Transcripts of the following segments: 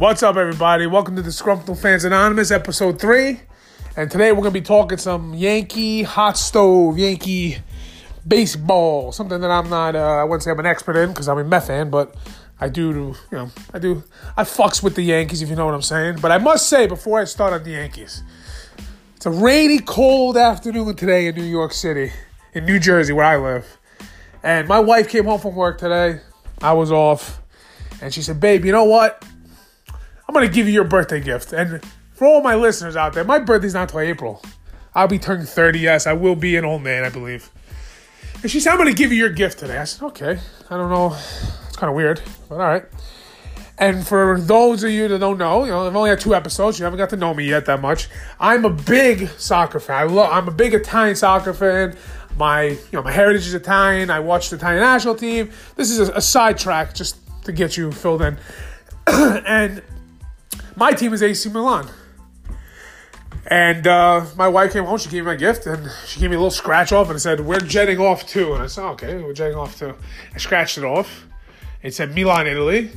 What's up, everybody? Welcome to the Scrumptious Fans Anonymous, episode three. And today we're going to be talking some Yankee hot stove, Yankee baseball. Something that I'm not, uh, I wouldn't say I'm an expert in because I'm a Met fan, but I do, you know, I do, I fucks with the Yankees, if you know what I'm saying. But I must say, before I start on the Yankees, it's a rainy, cold afternoon today in New York City, in New Jersey, where I live. And my wife came home from work today. I was off. And she said, Babe, you know what? I'm to give you your birthday gift. And for all my listeners out there, my birthday's not until April. I'll be turning 30, yes. I will be an old man, I believe. And she said, I'm going to give you your gift today. I said, okay. I don't know. It's kind of weird, but all right. And for those of you that don't know, you know, I've only had two episodes. You haven't got to know me yet that much. I'm a big soccer fan. I love. I'm a big Italian soccer fan. My, you know, my heritage is Italian. I watch the Italian national team. This is a, a sidetrack just to get you filled in. and my team is AC Milan. And uh, my wife came home, she gave me my gift, and she gave me a little scratch off, and said, We're jetting off too. And I said, Okay, we're jetting off too. I scratched it off. It said Milan, Italy.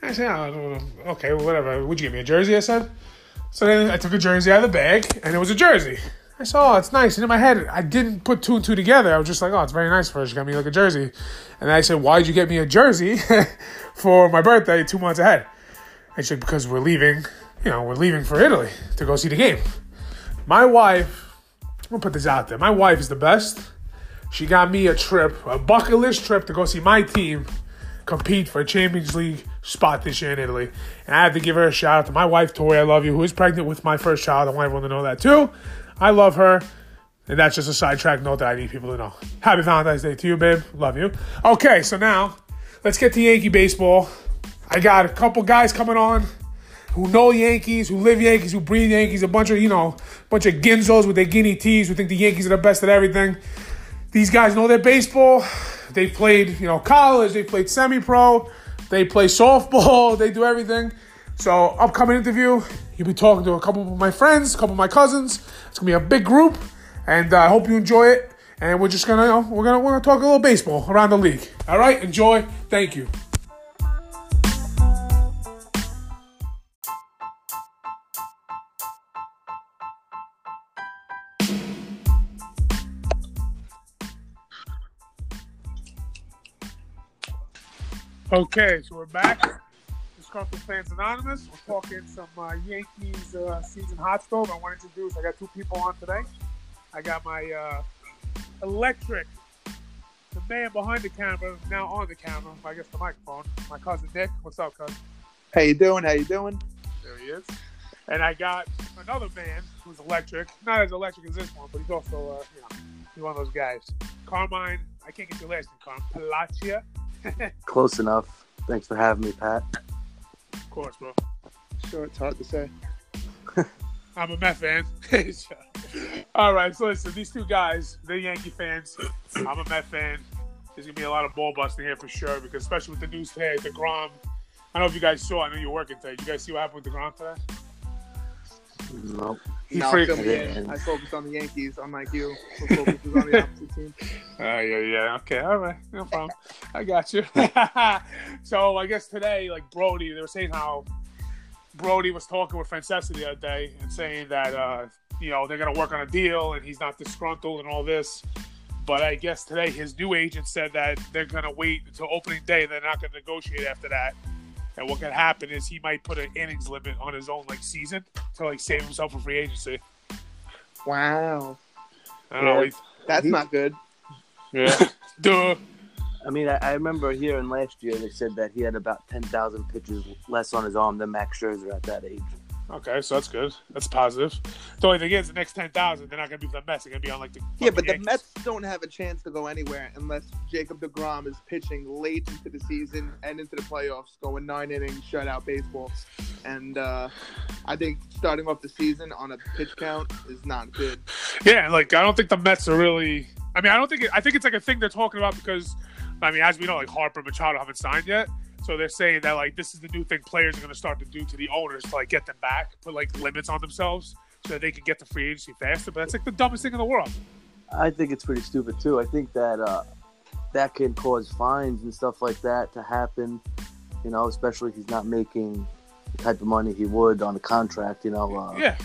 And I said, oh, Okay, whatever. Would you give me a jersey? I said. So then I took a jersey out of the bag, and it was a jersey. I saw, oh, it's nice. And in my head, I didn't put two and two together. I was just like, oh, it's very nice for her. She got me like a jersey. And I said, why'd you get me a jersey for my birthday two months ahead? Said, because we're leaving, you know, we're leaving for Italy to go see the game. My wife, I'm gonna put this out there. My wife is the best. She got me a trip, a bucket list trip to go see my team compete for a Champions League spot this year in Italy. And I have to give her a shout out to my wife, Tori, I love you, who is pregnant with my first child. I want everyone to know that too. I love her. And that's just a sidetrack note that I need people to know. Happy Valentine's Day to you, babe. Love you. Okay, so now let's get to Yankee baseball. I got a couple guys coming on who know Yankees, who live Yankees, who breathe Yankees, a bunch of, you know, a bunch of ginzos with their guinea teas who think the Yankees are the best at everything. These guys know their baseball. They played, you know, college, they played semi-pro, they play softball, they do everything. So upcoming interview, you'll be talking to a couple of my friends, a couple of my cousins. It's gonna be a big group, and uh, I hope you enjoy it. And we're just gonna, you know, we're gonna, we're gonna talk a little baseball around the league. All right, enjoy. Thank you. Okay, so we're back. This Scrumptious Fans Anonymous. We're talking some uh, Yankees uh, season hot stove. I want to introduce. I got two people on today. I got my uh, electric, the man behind the camera, now on the camera. I guess the microphone. My cousin Nick. What's up, cousin? How you doing? How you doing? There he is. And I got another man who's electric. Not as electric as this one, but he's also, uh, you know, he's one of those guys. Carmine. I can't get your last name, Carm. Palacia. Close enough. Thanks for having me, Pat. Of course, bro. Sure, it's hard to say. I'm a Met fan. All right, so listen, these two guys, they're Yankee fans. I'm a Met fan. There's gonna be a lot of ball busting here for sure, because especially with the news today, the Grom. I don't know if you guys saw. I know you're working today. You guys see what happened with the Grom today? Nope. He No, freaked. me in. I focused on the Yankees, unlike you. who focuses on the opposite team. Uh, yeah, yeah. Okay, all right, no problem. I got you. so I guess today, like Brodie, they were saying how Brodie was talking with Francesa the other day and saying that uh, you know they're gonna work on a deal and he's not disgruntled and all this. But I guess today his new agent said that they're gonna wait until opening day. And they're not gonna negotiate after that. And what could happen is he might put an innings limit on his own like season to like save himself for free agency. Wow, I don't know. Yeah. he's- that's He- not good. Yeah. Duh. I mean, I, I remember hearing last year they said that he had about 10,000 pitches less on his arm than Max Scherzer at that age. Okay, so that's good. That's positive. The only thing is, the next ten thousand, they're not gonna be for the Mets. They're gonna be on like the Yeah, but fucking the Mets don't have a chance to go anywhere unless Jacob DeGrom is pitching late into the season and into the playoffs, going nine innings, shutout baseball. And uh, I think starting off the season on a pitch count is not good. Yeah, like I don't think the Mets are really. I mean, I don't think. It, I think it's like a thing they're talking about because, I mean, as we know, like Harper and Machado haven't signed yet, so they're saying that like this is the new thing players are gonna start to do to the owners to like get them back, put like limits on themselves so that they can get the free agency faster. But that's like the dumbest thing in the world. I think it's pretty stupid too. I think that uh, that can cause fines and stuff like that to happen. You know, especially if he's not making the type of money he would on a contract. You know, uh, Yeah.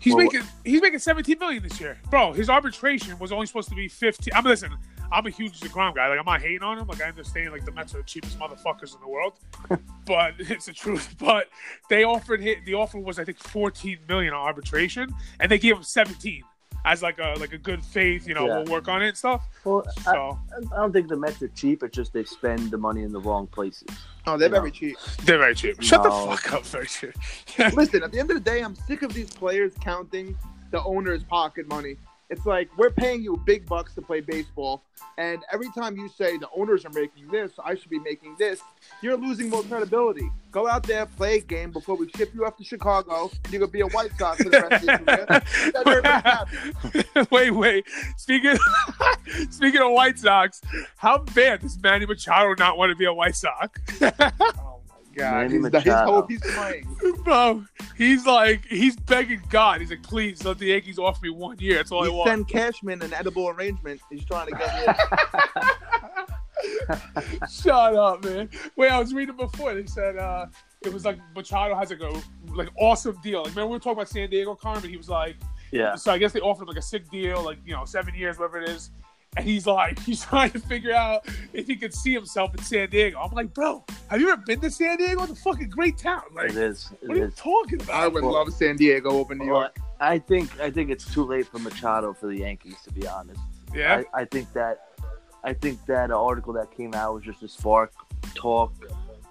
He's Well, making he's making 17 million this year. Bro, his arbitration was only supposed to be 15. I'm listen, I'm a huge DeGrom guy. Like I'm not hating on him. Like I understand like the Mets are the cheapest motherfuckers in the world. but it's the truth. But they offered him the offer was I think 14 million on arbitration and they gave him 17 as like a like a good faith, you know, Yeah. we'll work on it and stuff. well, I, So I don't think the Mets are cheap. It's just they spend the money in the wrong places. Oh, they're You know. very cheap. they're very cheap. Shut No. the fuck up, very cheap. Listen, at the end of the day, I'm sick of these players counting the owner's pocket money. It's like we're paying you big bucks to play baseball, and every time you say the owners are making this, I should be making this, you're losing more credibility. Go out there, play a game before we ship you off to Chicago, and you're gonna be a White Sox for the rest of your career. Then everybody's happy. wait, wait. Speaking speaking of White Sox, how bad does Manny Machado not want to be a White Sox? God, Manny he's, he's Machado. hope he's playing. Bro, he's like he's begging God. He's like, please let the Yankees offer me one year. That's all I want. sent Cashman an edible arrangement. He's trying to get here. Shut up, man. Wait, I was reading before. They said uh it was like Machado has like a like awesome deal. Like, remember we were talking about San Diego Carmen? He was like, Yeah, so I guess they offered him like a sick deal, like you know, seven years, whatever it is. And he's like, he's trying to figure out if he could see himself in San Diego. I'm like, bro, have you ever been to San Diego? It's a fucking great town. Like, it is. It what are you is. talking I would Well- love San Diego over New Well, York. I think I think it's too late for Machado for the Yankees, to be honest. Yeah, I, I think that I think that article that came out was just to spark talk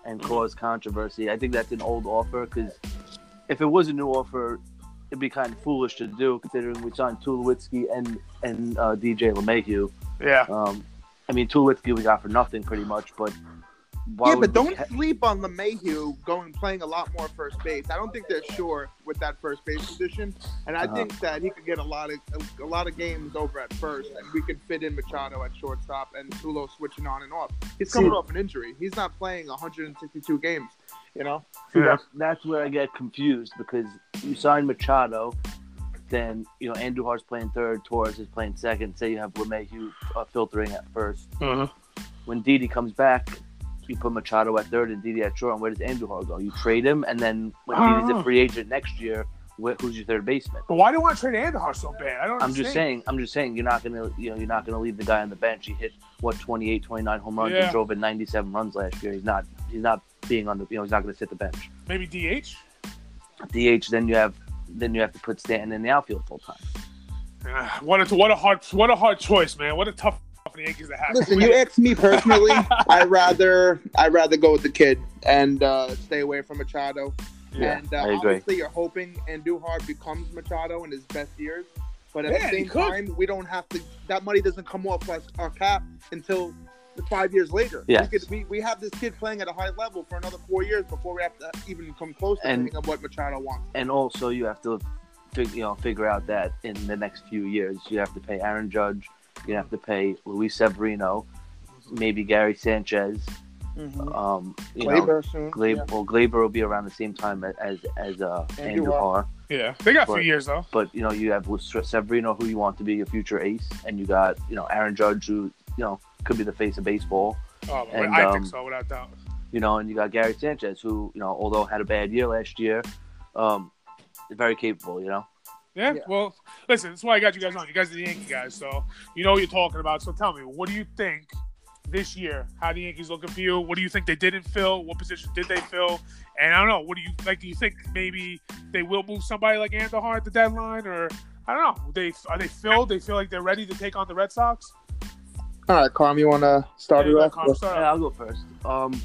and cause controversy. I think that's an old offer because if it was a new offer, it'd be kind of foolish to do considering we signed Tulowitzki and and uh, DJ LeMahieu. yeah. Um, I mean Tulowitzki we got for nothing pretty much, but yeah, but don't ca- sleep on LeMahieu going playing a lot more first base. I don't think they're sure with that first base position, and I Uh-huh. think that he could get a lot of a, a lot of games over at first, and we could fit in Machado at shortstop and Tulo switching on and off. He's coming See- off an injury. He's not playing 162 games. You know, See, Yeah. that's, that's where I get confused because you sign Machado, then you know Andujar's playing third, Torres is playing second. Say you have LeMahieu uh, filtering at first. Uh-huh. When Didi comes back, you put Machado at third and Didi at short. And where does Andujar go? You trade him, and then when Didi's know. a free agent next year, who's your third baseman? But why do you want to trade Andujar so bad? I don't. I'm just saying. I'm just saying. You're not gonna, you know, you're not gonna leave the guy on the bench. He hit what 28, 29 home runs Yeah. and drove in 97 runs last year. He's not. He's not being on the. You know, he's not gonna sit the bench. Maybe DH. DH. Then you have. Then you have to put Stanton in the outfield full time. Ah, what a what a hard what a hard choice, man. What a tough for the Yankees to have. listen. You ask me personally, I rather I rather go with the kid and uh, stay away from Machado. Yeah, and uh, I agree. obviously, you're hoping Andujar becomes Machado in his best years. But at Yeah, the same time, we don't have to. That money doesn't come off us, our cap until five years later. Yes. We, could, we, we have this kid playing at a high level for another four years before we have to even come close to And- thinking of what Machado wants. And also, you have to, fig- you know, figure out that in the next few years, you have to pay Aaron Judge, you have to pay Luis Severino, maybe Gary Sanchez. Um, you know, Gleyber soon. Gleyber, yeah. well, Gleyber will be around the same time as as uh, Andujar. Andujar. Yeah, they got a few years though. But you know, you have Severino, who you want to be a future ace, and you got you know Aaron Judge, who you know could be the face of baseball. Oh, And, I um, think so, without doubt. You know, and you got Gary Sanchez, who you know, although had a bad year last year, um, very capable. You know. Yeah, Yeah. well, listen, that's why I got you guys on. You guys are the Yankee guys, so you know what you're talking about. So tell me, what do you think this year? How the Yankees looking for you? What do you think they didn't fill? What position did they fill? And I don't know. What do you like? Do you think maybe they will move somebody like Andujar at the deadline, or I don't know? They are they filled? They feel like they're ready to take on the Red Sox. All right, Carm, you want to start Yeah, it off? Carm, start Yeah, off. I'll go first. Um,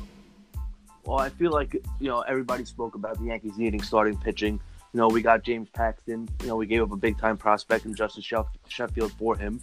well, I feel like you know everybody spoke about the Yankees needing starting pitching. You know, we got James Paxton. You know, we gave up a big time prospect and Justin Sheff- Sheffield for him,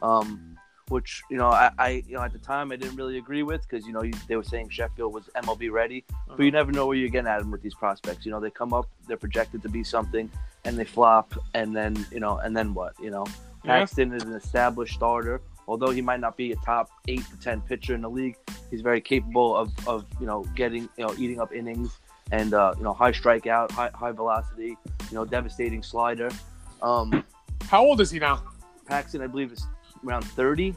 um, which you know I, I you know at the time I didn't really agree with because you know you, they were saying Sheffield was MLB ready, but you never know where you're getting at them with these prospects. You know, they come up, they're projected to be something, and they flop, and then you know, and then what? You know, Yeah. Paxton is an established starter. Although he might not be a top eight to ten pitcher in the league, he's very capable of, of you know getting you know eating up innings and uh, you know high strikeout, high high velocity, you know devastating slider. Um, How old is he now? Paxton, I believe, is around thirty.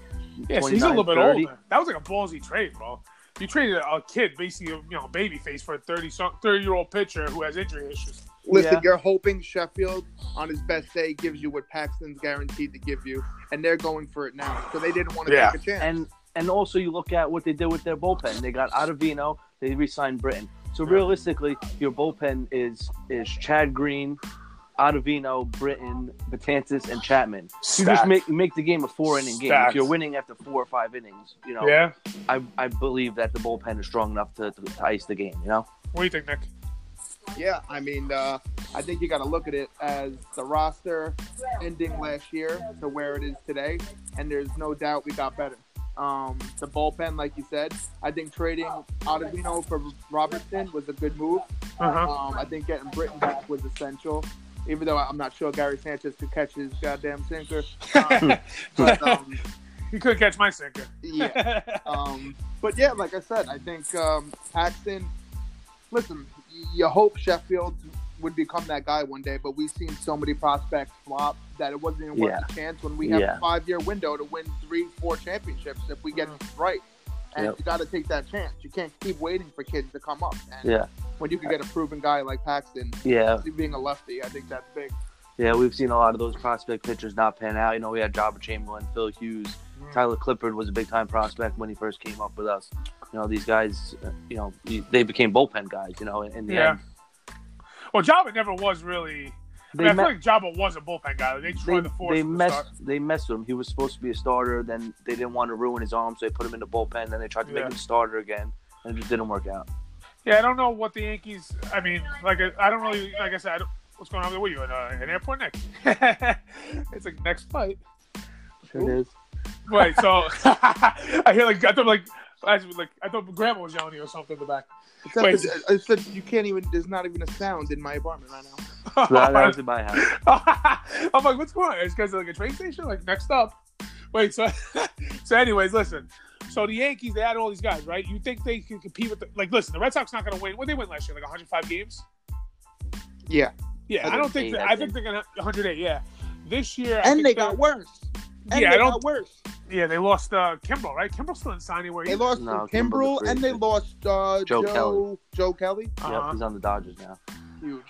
Yeah, so he's a 29, little bit 30. older. That was like a ballsy trade, bro. you traded a kid, basically, you know, baby face for a 30 30 year old pitcher who has injury issues. Listen, Yeah. you're hoping Sheffield on his best day gives you what Paxton's guaranteed to give you, and they're going for it now. So they didn't want to Yeah. take a chance. And and also you look at what they did with their bullpen. They got Ottavino, they re-signed Britton. So realistically, your bullpen is is Chad Green, Ottavino, Britton, Betances, and Chapman. You just make make the game a four inning game. If you're winning after four or five innings, you know, Yeah. I, I believe that the bullpen is strong enough to, to, to ice the game. You know, What do you think, Nick? Yeah, I mean, uh, I think you got to look at it as the roster ending last year to where it is today, and there's no doubt we got better. Um, the bullpen, like you said, I think trading Ottavino for Robertson was a good move. Uh huh. Um, I think getting Britton back was essential, even though I'm not sure Gary Sanchez could catch his goddamn sinker. Um, but um, you could catch my sinker. yeah, um, but yeah, like I said, I think um, Paxton. Listen, you hope Sheffield would become that guy one day, but we've seen so many prospects flop that it wasn't even worth Yeah. a chance when we have Yeah. a five-year window to win three, four championships if we get it right. And Yep. you got to take that chance. You can't keep waiting for kids to come up. And yeah, when you can get a proven guy like Paxton, yeah, being a lefty, I think that's big. yeah. We've seen a lot of those prospect pitchers not pan out. You know, we had Joba Chamberlain, Phil Hughes, mm. Tyler Clippard was a big time prospect when he first came up with us. You know, these guys, you know, they became bullpen guys. You know, in, in the Yeah. end, Well, Joba never was really. I, they mean, I met- feel like Joba was a bullpen guy. They they, tried to force they messed they messed with him. He was supposed to be a starter. Then they didn't want to ruin his arm, so they put him in the bullpen. Then they tried to Yeah. make him a starter again, and it just didn't work out. Yeah, I don't know what the Yankees. I mean, like I don't really. Like I said, I don't, what's going on with What are you in uh, an airport, Nick? it's like next flight. Sure it is. Right. So I hear like I thought like I was like I thought Grandma was yelling at you or something in the back. Except Wait. that- I said you can't even. There's not even a sound in my apartment right now. That, that was in my house. I'm like, what's going on? It's because like a train station. Like next up. Wait. So so anyways, listen. So the Yankees, they had all these guys, right? You think they can compete with the like? Listen, the Red Sox not going to win. What they win last year? Like 105 games. Yeah, Yeah, I don't think. That, I I think they're gonna 108. Yeah, this year. I and think they got worse. And Yeah, they I don't- got worse. Yeah, they lost uh, Kimbrel, right? Kimbrel still didn't sign anywhere. They either. lost No, Kimbrel and they lost uh, Joe Joe Kelly. Joe Kelly. Uh-huh. Yep, he's on the Dodgers now. Huge.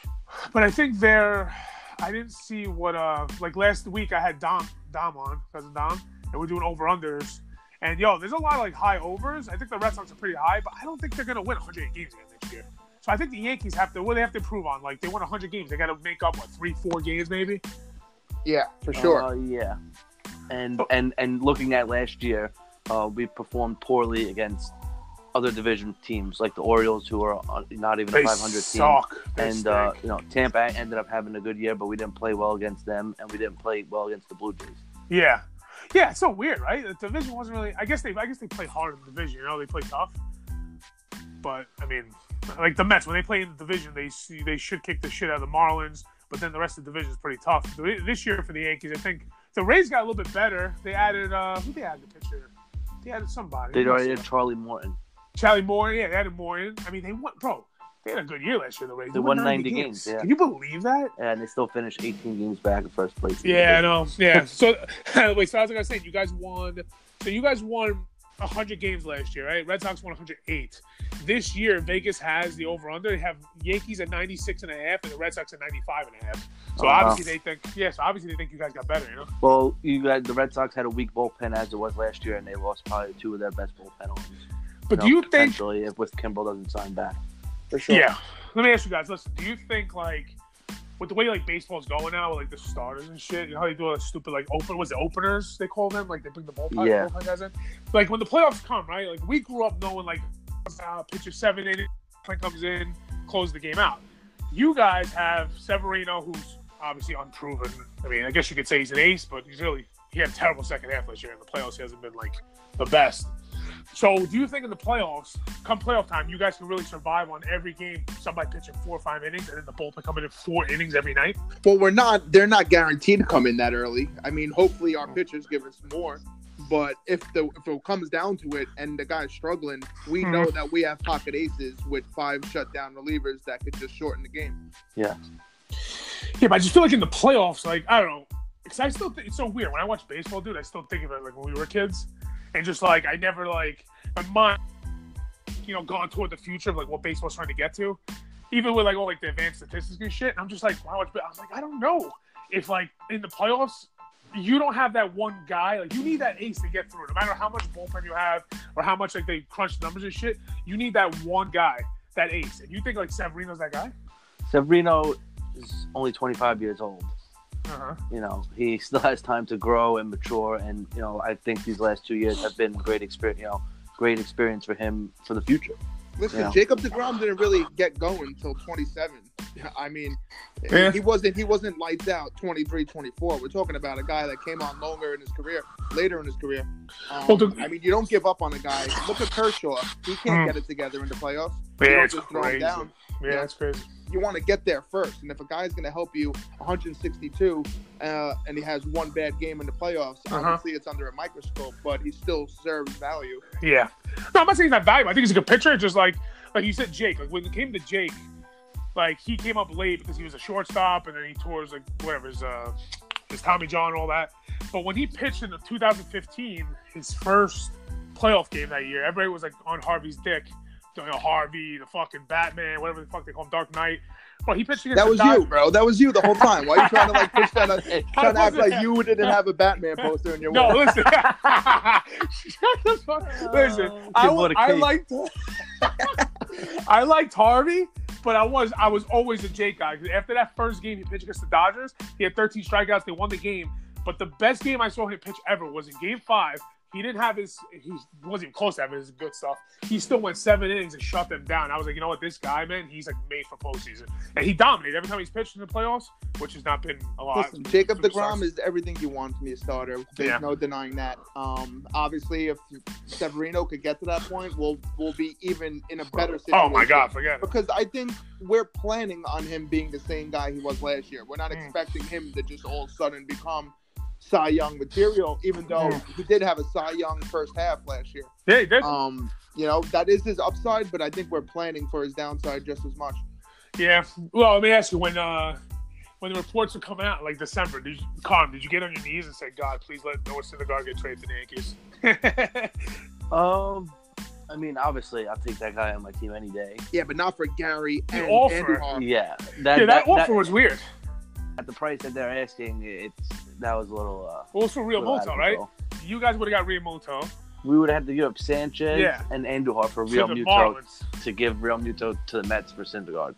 But I think they're. I didn't see what uh like last week. I had Dom Dom on cousin Dom, and we're doing over unders. And yo, there's a lot of like high overs. I think the Red Sox are pretty high, but I don't think they're gonna win 108 games again next year. So I think the Yankees have to. What do they have to improve on? Like they won 100 games, they got to make up what three, four games maybe. Yeah, for sure. Uh, yeah, and and and looking at last year, uh, we performed poorly against other division teams like the Orioles, who are uh, not even They a 500 team. suck. They And uh, you know, Tampa ended up having a good year, but we didn't play well against them, and we didn't play well against the Blue Jays. yeah, yeah, it's so weird, right? The division wasn't really. I guess they. I guess they play hard in the division. You know, they play tough. But I mean, like the Mets when they play in the division, they see they should kick the shit out of the Marlins. But then the rest of the division is pretty tough. This year for the Yankees, I think the Rays got a little bit better. They added uh who they added the pitcher? They added somebody. They had Charlie Morton. Charlie Morton, yeah, they added Morton. I mean, they won, bro. They had a good year last year. The Rays They won 90 games, yeah. Can you believe that? and they still finished 18 games back in first place. Yeah, I know. Yeah. So wait, so I was gonna say you guys won. So you guys won 100 games last year, right? Red Sox won 108. This year, Vegas has the over under. They have Yankees at 96 and a half, and the Red Sox at 95 and a half. So oh, wow. obviously they think, yes, obviously they think you guys got better, you know. Well, you got the Red Sox had a weak bullpen as it was last year, and they lost probably two of their best bullpen. But know, do you think? if with Kimbrel doesn't sign back? For sure. Yeah. Let me ask you guys. Listen, do you think like with the way like baseball's going now, with like the starters and shit, you know how they do all that stupid like open was it openers they call them? Like they bring the bullpen, Yeah. bullpen guys in. Like when the playoffs come, right? Like we grew up knowing like uh, pitcher seven inning, comes in, close the game out. You guys have Severino, who's obviously unproven. I mean, I guess you could say he's an ace, but he's really he had a terrible second half last year. In the playoffs, he hasn't been like the best. So, do you think in the playoffs, come playoff time, you guys can really survive on every game? Somebody pitching four or five innings, and then the bullpen coming in four innings every night. Well, we're not. They're not guaranteed to come in that early. I mean, hopefully our pitchers give us more. But if the if it comes down to it, and the guy's struggling, we Hmm. know that we have pocket aces with five shutdown relievers that could just shorten the game. Yeah. Yeah, but I just feel like in the playoffs, like I don't know, because I still think it's so weird when I watch baseball, dude. I still think of it like when we were kids, and just like I never like my mind you know, gone toward the future of like what baseball's trying to get to. Even with like all like the advanced statistics and shit. I'm just like, how much? I was like, I don't know if like in the playoffs you don't have that one guy. Like you need that ace to get through. No matter how much bullpen you have or how much like they crunch numbers and shit, you need that one guy, that ace. And you think like Severino's that guy? Severino is only 25 years old. Uh-huh. You know, he still has time to grow and mature, and you know, I think these last two years have been great experience. You know, great experience for him for the future. Listen, Yeah. Jacob Degrom didn't really get going until 27. I mean, Yeah. he wasn't he wasn't lights out 23, 24. We're talking about a guy that came on longer in his career, later in his career. Um, Well, the- I mean, you don't give up on a guy. Look at Kershaw; he can't Hmm. get it together in the playoffs. Yeah, it's just throw him crazy. down. Yeah, that's crazy. You want to get there first, and if a guy's going to help you 162, uh, and he has one bad game in the playoffs, Uh-huh. obviously it's under a microscope, but he still serves value. Yeah. No, I'm not saying he's not valuable. I think he's a good pitcher. Just like like you said, Jake. Like when it came to Jake, like he came up late because he was a shortstop, and then he tore his like whatever his uh his Tommy John, and all that. But when he pitched in the 2015, his first playoff game that year, everybody was like on Harvey's dick. You know, Harvey, the fucking Batman, whatever the fuck they call him, Dark Knight. But he pitched against That was Dodgers. you, bro. That was you the whole time. Why are you trying to like push that? On, trying to act wasn't- like you didn't have a Batman poster in your No, wall? listen. Shut the fuck- listen, I, Kid bought a I cake. liked I liked Harvey, but I was I was always a Jake guy. 'Cause After that first game he pitched against the Dodgers, he had 13 strikeouts. They won the game. But the best game I saw him pitch ever was in Game Five. He didn't have his. He wasn't even close to having his good stuff. He still went seven innings and shut them down. I was like, you know what, this guy, man, he's like made for postseason, and he dominated every time he's pitched in the playoffs, which has not been a lot. Listen, Jacob. Degrom is everything you want from a starter. There's Yeah. no denying that. Um, obviously, if Severino could get to that point, we'll we'll be even in a better situation. Oh my God, forget it. Because I think we're planning on him being the same guy he was last year. We're not Mm. expecting him to just all of a sudden become Cy Young material, even though he did have a Cy Young first half last year. Yeah, he did. Um, you know, that is his upside, but I think we're planning for his downside just as much. Yeah. Well, let me ask you when uh when the reports were coming out, like December, did you, Colin, did you get on your knees and say, God, please let Noah Syndergaard get traded to the Yankees? Um, I mean, obviously, I'll take that guy on my team any day. Yeah, but not for Gary The and offer. Andrew Harper. Yeah, that, yeah, that, that, offer that- was weird. At the price that they're asking, it's that was a little. Uh, Well, it's for Real little out Muto, right? You guys would have got Realmuto We would have had to give up Sanchez Yeah. and Andujar for Realmuto Marlins. to give Realmuto to the Mets for Syndergaard.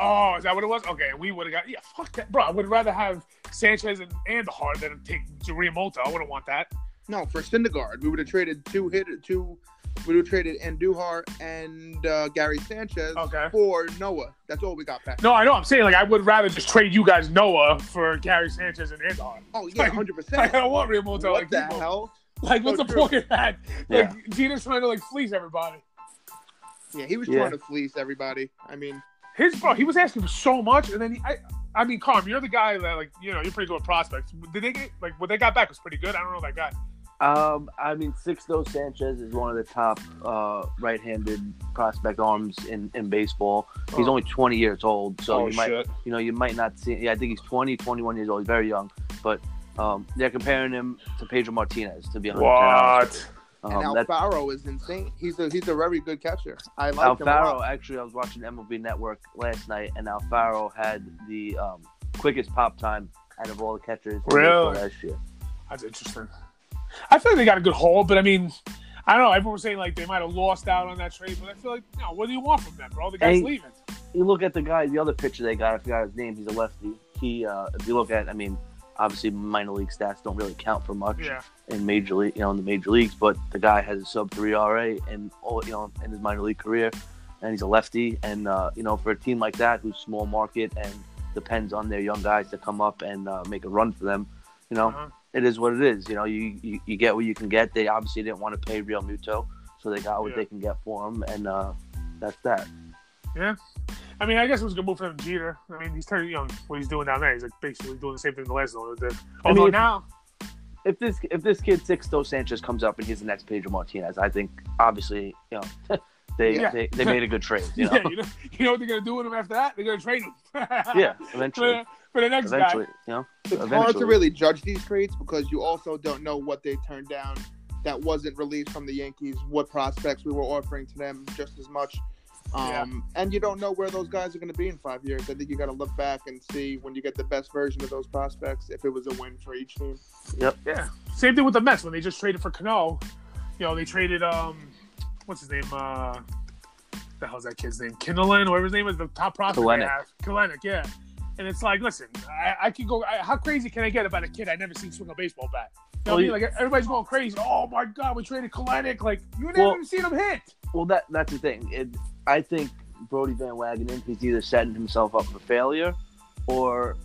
Oh, is that what it was? Okay, we would have got yeah. Fuck that, bro. I would rather have Sanchez and Andujar than take Realmuto. I wouldn't want that. No, for Syndergaard, we would have traded two hit two. We would have traded Andujar and uh, Gary Sanchez Okay. for Noah. That's all we got back. No, I know. I'm saying like I would rather just trade you guys Noah for Gary Sanchez and Andujar. Oh yeah, Like, hundred I don't want Realmuto. What like the people. hell? Like, what's So the true. point of that? Yeah. Like, Gina's trying to like fleece everybody. Yeah, he was Yeah. trying to fleece everybody. I mean, His bro, he was asking for so much, and then he, I, I mean, Carm, you're the guy that like, you know, you're pretty good with prospects. Did they get like what they got back was pretty good? I don't know that guy. Um, I mean, Sixto Sanchez is one of the top uh, right-handed prospect arms in, in baseball. He's Oh. only 20 years old, so Oh, you might shit. you know you might not see. Yeah, I think he's 20, 21 years old. He's very young, but um, they're comparing him to Pedro Martinez to be 100 What? and Um, that, Alfaro is insane. He's a he's a very good catcher. I like him a Alfaro, lot. actually, I was watching MLB Network last night, and Alfaro had the um, quickest pop time out of all the catchers Really? last year. That's interesting. I feel like they got a good haul, but I mean, I don't know. Everyone's saying like they might have lost out on that trade, but I feel like, you know, what do you want from them, bro? The guy's leaving. You look at the guy, the other pitcher they got. I forgot his name. He's a lefty. He, uh, if you look at, I mean, obviously minor league stats don't really count for much Yeah. in major league, you know, in the major leagues. But the guy has a sub three RA and all, you know, in his minor league career, and he's a lefty. And uh, you know, for a team like that who's small market and depends on their young guys to come up and uh, make a run for them, you know, Uh-huh. It is what it is. You know, you, you you get what you can get. They obviously didn't want to pay Realmuto, so they got what Yeah. they can get for him, and uh, that's that. Yeah. I mean, I guess it was a good move for him, Jeter. I mean, he's turning young. What he's doing down there, he's like basically doing the same thing the last owner did. I mean, now, if this if this kid Sixto Sanchez comes up and he's the next Pedro Martinez, I think obviously you know they Yeah. they, they made a good trade. You know? yeah, you know, you know what they're gonna do with him after that? They're gonna trade him. yeah, eventually, for, for the next eventually, you know, It's hard to really judge these trades because you also don't know what they turned down that wasn't released from the Yankees, what prospects we were offering to them just as much. Um, And you don't know where those guys are going to be in five years. I think you got to look back and see when you get the best version of those prospects if it was a win for each team. Yep. Yeah. Same thing with the Mets when they just traded for Cano. You know, they traded um, what's his name? Uh, the hell's that kid's name? Kinnalan, whatever his name is, the top prospect they Kelenic. have. Kelenic, yeah. And it's like, listen, I, I could go. I, how crazy can I get about a kid I never seen swing a baseball bat? You know what I mean? Like everybody's going crazy. Oh my god, we traded Kelenic. Like you never Well- even seen him hit. Well, that that's the thing. It, I think Brodie Van Wagenen, he's either setting himself up for failure, or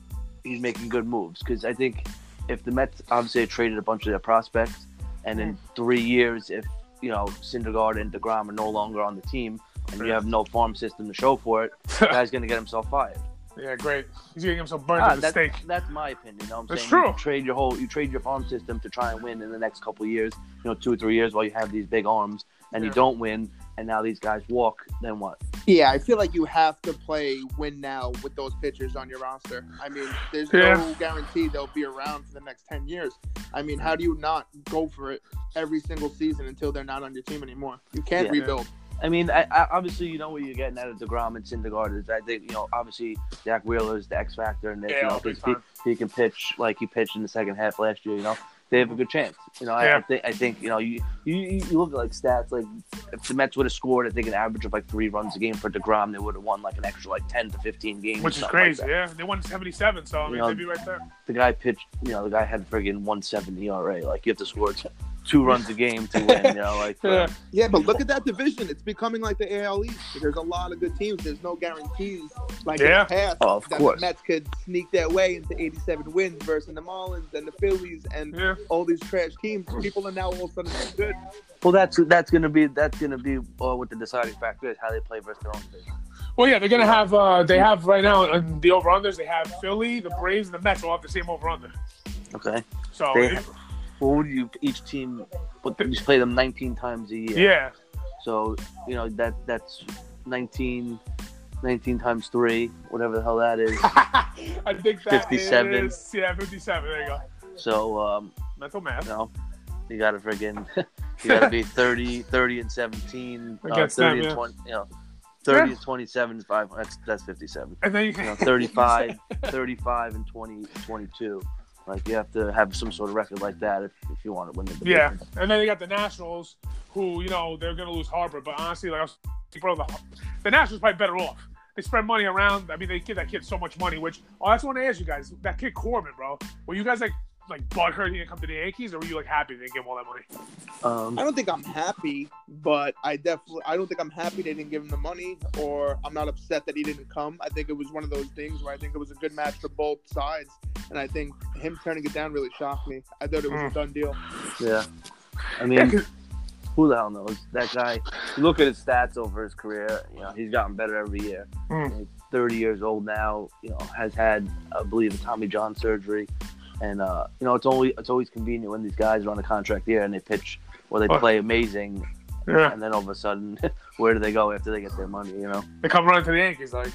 he's making good moves. Because I think if the Mets obviously traded a bunch of their prospects, and in three years, if you know Syndergaard and Degrom are no longer on the team, and you have no farm system to show for it, the guy's gonna get himself fired. Yeah, great. He's getting himself burned Ah, at the that's, stake. that's my opinion. You know what I'm That's saying? true. You trade your whole, you trade your farm system to try and win in the next couple of years. You know, two or three years while you have these big arms, and you don't win, and now these guys walk. Then what? Yeah, I feel like you have to play win now with those pitchers on your roster. I mean, there's Yeah. no guarantee they'll be around for the next 10 years. I mean, how do you not go for it every single season until they're not on your team anymore? You can't Yeah. rebuild. I mean, I, I, obviously, you know what you're getting out of Degrom and Syndergaard is I think you know obviously Zack Wheeler is the X factor and this. Yeah, you know, he, he can pitch like he pitched in the second half last year. You know, they have a good chance. You know, I, I think I think you know you, you you look at like stats like if the Mets would have scored, I think an average of like three runs a game for Degrom, they would have won like an extra like ten to fifteen games, Which is something like crazy, yeah. They won 77, so I mean, You know, they'd be right there. The guy pitched, you know, the guy had friggin' one seventy ERA. Like you have to score t- two runs a game to win. You know, like Yeah. Yeah, but look at that division. It's becoming like the AL East. There's a lot of good teams. There's no guarantees like Yeah. in the past Oh, of that course. the Mets could sneak their way into 87 wins versus the Marlins and the Phillies and Yeah. all these trash teams. People are now all of a sudden good. Well, that's that's gonna be that's gonna be uh, what the deciding factor is how they play versus their own division. Well, yeah, they're gonna have. Uh, they have right now in the over unders. They have Philly, the Braves, and the Mets all have the same over under. Okay. So They- Well, would you each team? But you play them 19 times a year. yeah, So you know that that's 19, 19 times three, whatever the hell that is. I think that 57. is- yeah, fifty-seven. There you go. So um, Mental math. you know, you got to friggin' you got to be 30, 30 and 17, uh, 30 them, and yeah. 20. You know, 30 Yeah. and 27 is five. That's that's 57. And then you You know, 35, 35 and 20, 22. Like you have to have some sort of record like that if, if you want to win the division. Yeah, and then they got the Nationals, who you know they're gonna lose Harper, but honestly, like I was, bro, the, the Nationals probably better off. They spread money around. I mean, they give that kid so much money. Which oh, that's what I want to ask you guys. That kid Corbin, bro. Were you guys like like butthurt he didn't come to the Yankees, or were you like happy they didn't give him all that money? Um, I don't think I'm happy, but I definitely I don't think I'm happy they didn't give him the money, or I'm not upset that he didn't come. I think it was one of those things where I think it was a good match for both sides, and I think him turning it down really shocked me. I thought it was Mm. a done deal. yeah. I Yeah, mean, 'cause- who the hell knows? That guy. Look at his stats over his career. You know, he's gotten better every year. Mm. He's 30 years old now. You know, has had, I believe, a Tommy John surgery, and uh, you know, it's only it's always convenient when these guys are on a contract year and they pitch or they Oh. play amazing, yeah, and then all of a sudden, where do they go after they get their money? You know. they come running to the Yankees like.